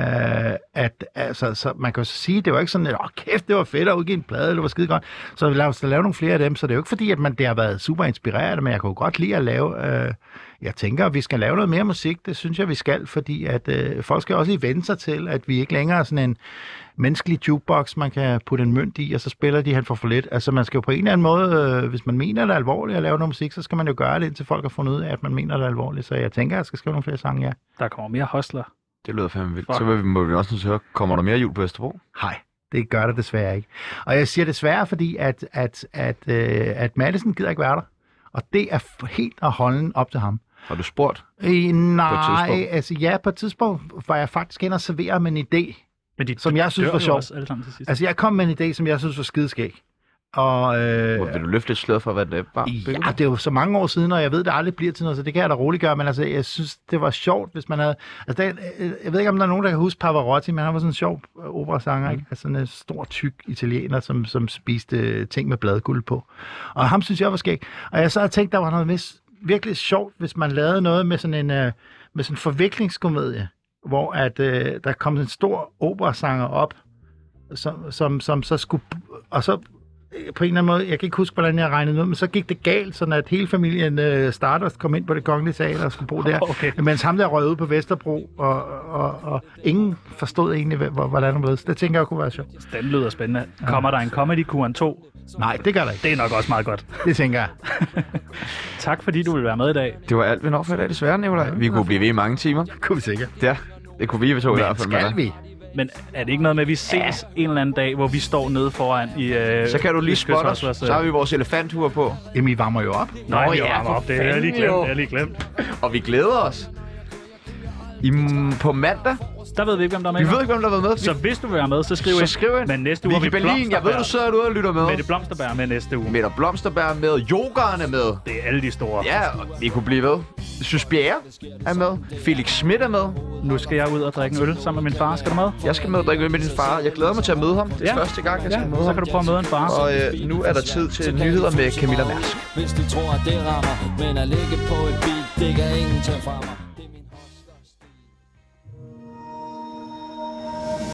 at altså, så man kan jo sige, det var ikke sådan, at åh kæft, det var fedt at udgive en plade, det var skide godt. Så lad os lave nogle flere af dem, så det er jo ikke fordi, at man, det har været super inspirerende, men jeg kunne godt lide at lave... Øh, jeg tænker, at vi skal lave noget mere musik. Det synes jeg, vi skal, fordi at øh, folk skal også lige vende sig til, at vi ikke længere er sådan en menneskelig jukebox, man kan putte en mønt i, og så spiller de han for for lidt. Altså, man skal jo på en eller anden måde, øh, hvis man mener, det er alvorligt at lave noget musik, så skal man jo gøre det, indtil folk har fundet ud af, at man mener, det er alvorligt. Så jeg tænker, at jeg skal skrive nogle flere sange, ja. Der kommer mere hostler. Det lyder fandme vildt. Fuck. Så må vi også høre, kommer der mere jul på Vesterbro? Hej. Det gør det desværre ikke. Og jeg siger desværre, fordi at, at, at, øh, at Madison gider ikke være der. Og det er helt at holde op til ham. Har du spurgt? Øh, nej, altså ja, på et tidspunkt var jeg faktisk inde og servere med en idé, Men de som jeg synes var jo sjov. også alle sammen til sidst. Altså, jeg kom med en idé, som jeg synes var skideskæg. Og, øh, Øh, vil du løfte lidt slør for, hvad det var? ja, det er jo så mange år siden, og jeg ved, det aldrig bliver til noget, så det kan jeg da roligt gøre, men altså, jeg synes, det var sjovt, hvis man havde... Altså, det, øh, jeg ved ikke, om der er nogen, der kan huske Pavarotti, men han var sådan en sjov øh, operasanger, ikke? Altså sådan en stor, tyk italiener, som, som spiste ting med bladguld på. Og ham synes jeg var skæg. Og jeg så havde tænkt, der var noget mis, virkelig sjovt, hvis man lavede noget med sådan en, øh, med sådan en forviklingskomedie, hvor at, øh, der kom en stor operasanger op, som, som, som så skulle... Og så på en eller anden måde, jeg kan ikke huske, hvordan jeg regnede ud, men så gik det galt, sådan at hele familien øh, Stardust kom ind på det kongelige teater og skulle bo der, [LAUGHS] Okay. mens ham der røg på Vesterbro, og, og, og ingen forstod egentlig, hvordan det blev. Det tænker jeg kunne være sjovt. Den lyder spændende. Kommer der en Comedy Kuren 2? Nej, det gør der ikke. Det er nok også meget godt. Det tænker jeg. [LAUGHS] Tak fordi du vil være med i dag. Det var alt, vi når for i dag, desværre, Nicolaj. Vi kunne blive ved i mange timer. Kunne vi sikkert. Ja, det kunne vi, vi to i hvert fald. skal vi? Men er det ikke noget med, at vi ses ja. en eller anden dag, hvor vi står nede foran i... Øh, Så kan du lige spotte os. Så har vi vores elefanthuer på. Jamen, I varmer jo op. Nå, vi ja, varmer op. Det jeg lige glemt. Det jeg lige glemt. Og vi glæder os. I, på mandag. Der ved vi ikke, hvem der er med. Vi ved ikke, hvem der har været med. Så hvis du vil være med, så skriv Så ind. skriv ind. Men næste uge Vicky har vi Berlin, jeg ved, du sidder derude og lytter med. Mette Blomsterberg er med næste uge. Mette Blomsterberg er med. Yogaen er med. Det er alle de store. Ja, og vi kunne blive ved. Synes Bjerre er med. Felix Schmidt er med. Nu skal jeg ud og drikke en øl sammen med min far. Skal du med? Jeg skal med og drikke øl med din far. Jeg glæder mig til at møde ham. Det er Ja. første gang, jeg Ja, skal møde så ham. kan du prøve at møde en far. Og øh, nu er der tid til nyheder med Camilla Mærsk. Hvis de tror, at det rammer Men at ligge på et beat, det kan ingen tage fra mig